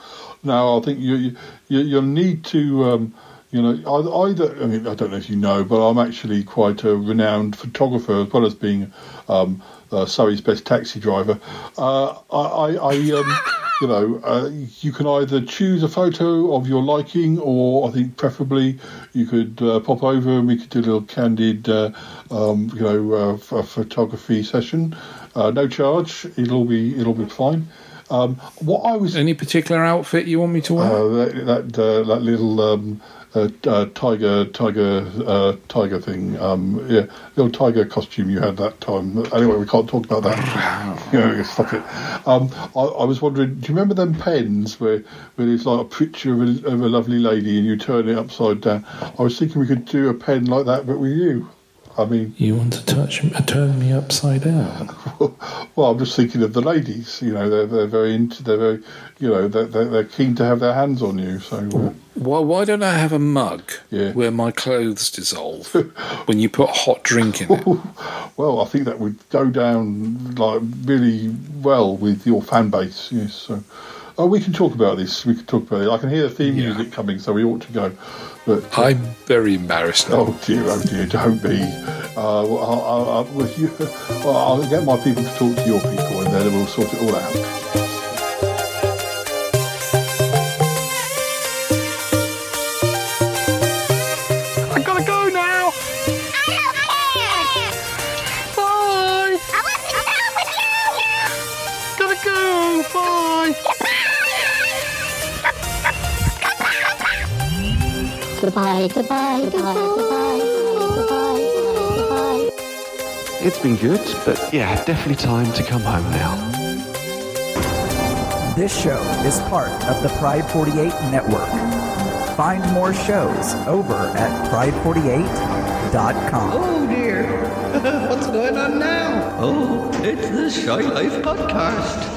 Now, I think you, you you you'll need to. Um, you know, I- either I mean I don't know if you know, but I'm actually quite a renowned photographer as well as being um, uh, Surrey's best taxi driver. Uh, I, I, I um, you know, uh, you can either choose a photo of your liking, or I think preferably you could uh, pop over and we could do a little candid, uh, um, you know, uh, f- a photography session. Uh, no charge. It'll be it'll be fine. Um, what I was Any particular outfit you want me to wear? uh, that that, uh, that little um, uh, uh, tiger tiger uh, tiger thing, um, yeah, little tiger costume you had that time. Anyway, we can't talk about that. you know, stop it. Um, I, I was wondering, do you remember them pens where where there's like a picture of a, of a lovely lady and you turn it upside down? I was thinking we could do a pen like that, but with you. I mean, you want to touch, uh, turn me upside down? well, I'm just thinking of the ladies. You know, they're they're very into, they're very, you know, they're they're, they're keen to have their hands on you. So. Uh, Why, why don't I have a mug Yeah. where my clothes dissolve when you put hot drink in it? Well, I think that would go down like really well with your fan base. Yes, so oh, we can talk about this. We can talk about it. I can hear the theme music coming, so we ought to go. But I'm very embarrassed now. oh dear, oh dear, don't be. Uh, well, I'll, I'll, I'll, you, well, I'll get my people to talk to your people, and then we'll sort it all out. Goodbye, goodbye, goodbye, goodbye, goodbye, goodbye. It's been good, but yeah, definitely time to come home now. This show is part of the Pride 48 network. Find more shows over at pride48.com. Oh dear. What's going on now? Oh, it's the Shy Life Podcast.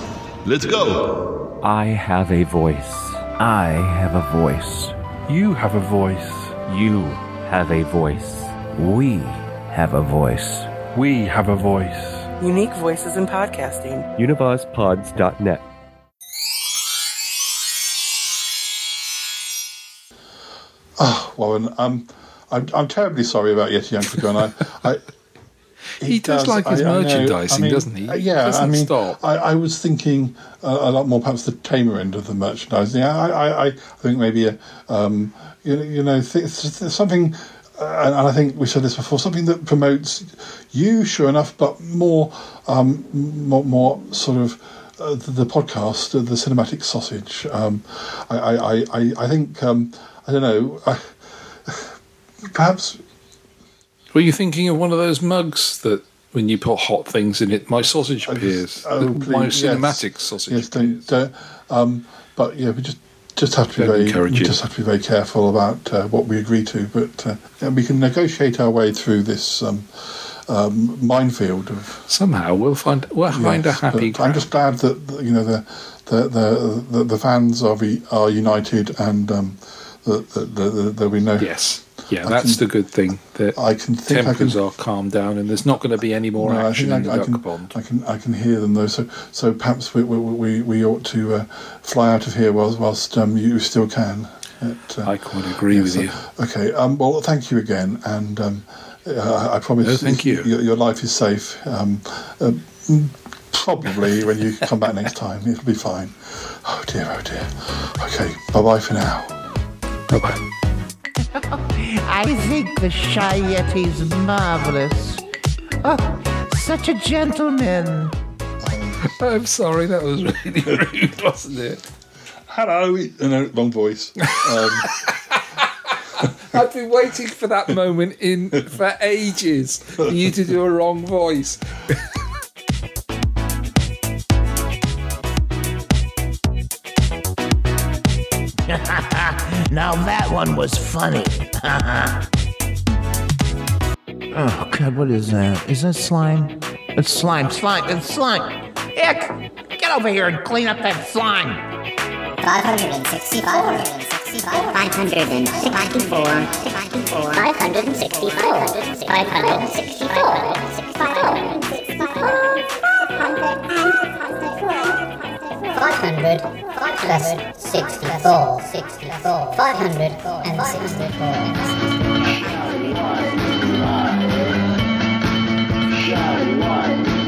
Let's go. I have a voice. I have a voice. You have a voice. You have a voice. We have a voice. We have a voice. Unique voices in podcasting. UnivazPods.net. Oh, Warren, um, I'm, I'm terribly sorry about Yeti Uncle John. I, I, He does like his know. merchandising, I mean, doesn't he? uh, He Yeah, I doesn't mean, stop. I, I was thinking uh, a lot more perhaps the tamer end of the merchandising. I, I, I think maybe a, um, you know, you know th- th- something, uh, and I think we said this before, something that promotes you, sure enough, but more, um, more, more sort of. Uh, the, the podcast, uh, the cinematic sausage. Um, I, I, I, I- I think um, I don't know. I, perhaps Were you thinking of one of those mugs that when you put hot things in it, my sausage appears? Oh, my please, yes. cinematic sausage. Yes, don't, don't, um, but yeah, we just just have to be Don't very we just have to be very careful about uh, what we agree to. But uh, yeah, we can negotiate our way through this um, um, minefield of Somehow we'll find we'll find a happy. I'm just glad that you know the the the, the, the fans are are united and um, that that- that- that there'll be no Yes, yeah, I that's can- the good thing. That I can think I tempers can- are calmed down, and there's not going to be any more No, I action think in the I, I duck can, pond. I can I can hear them though. So so perhaps we we, we, we ought to uh, fly out of here whilst whilst um, you still can. It, uh, I quite agree with so- you. Okay. Um, well, thank you again, and um, uh, I promise. No, thank you. Your, your life is safe. Um, uh, probably when you come back next time, it'll be fine. Oh dear, oh dear. Okay. Bye bye for now. Bye bye. I think the Shy Yeti's marvelous. Oh, such a gentleman. I'm sorry, that was really rude, wasn't it? Hello. No, wrong voice. Um, I've been waiting for that moment in for ages for you to do a wrong voice. Now that one was funny. oh God, what is that? Is that slime? It's slime, slime, it's slime. Ick! Get over here and clean up that slime. 565, 565, 564, 564, 564, 564, 564, 564, 564. 564, 64, 564.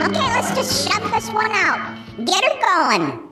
Okay, let's just shut this one out. Get her going.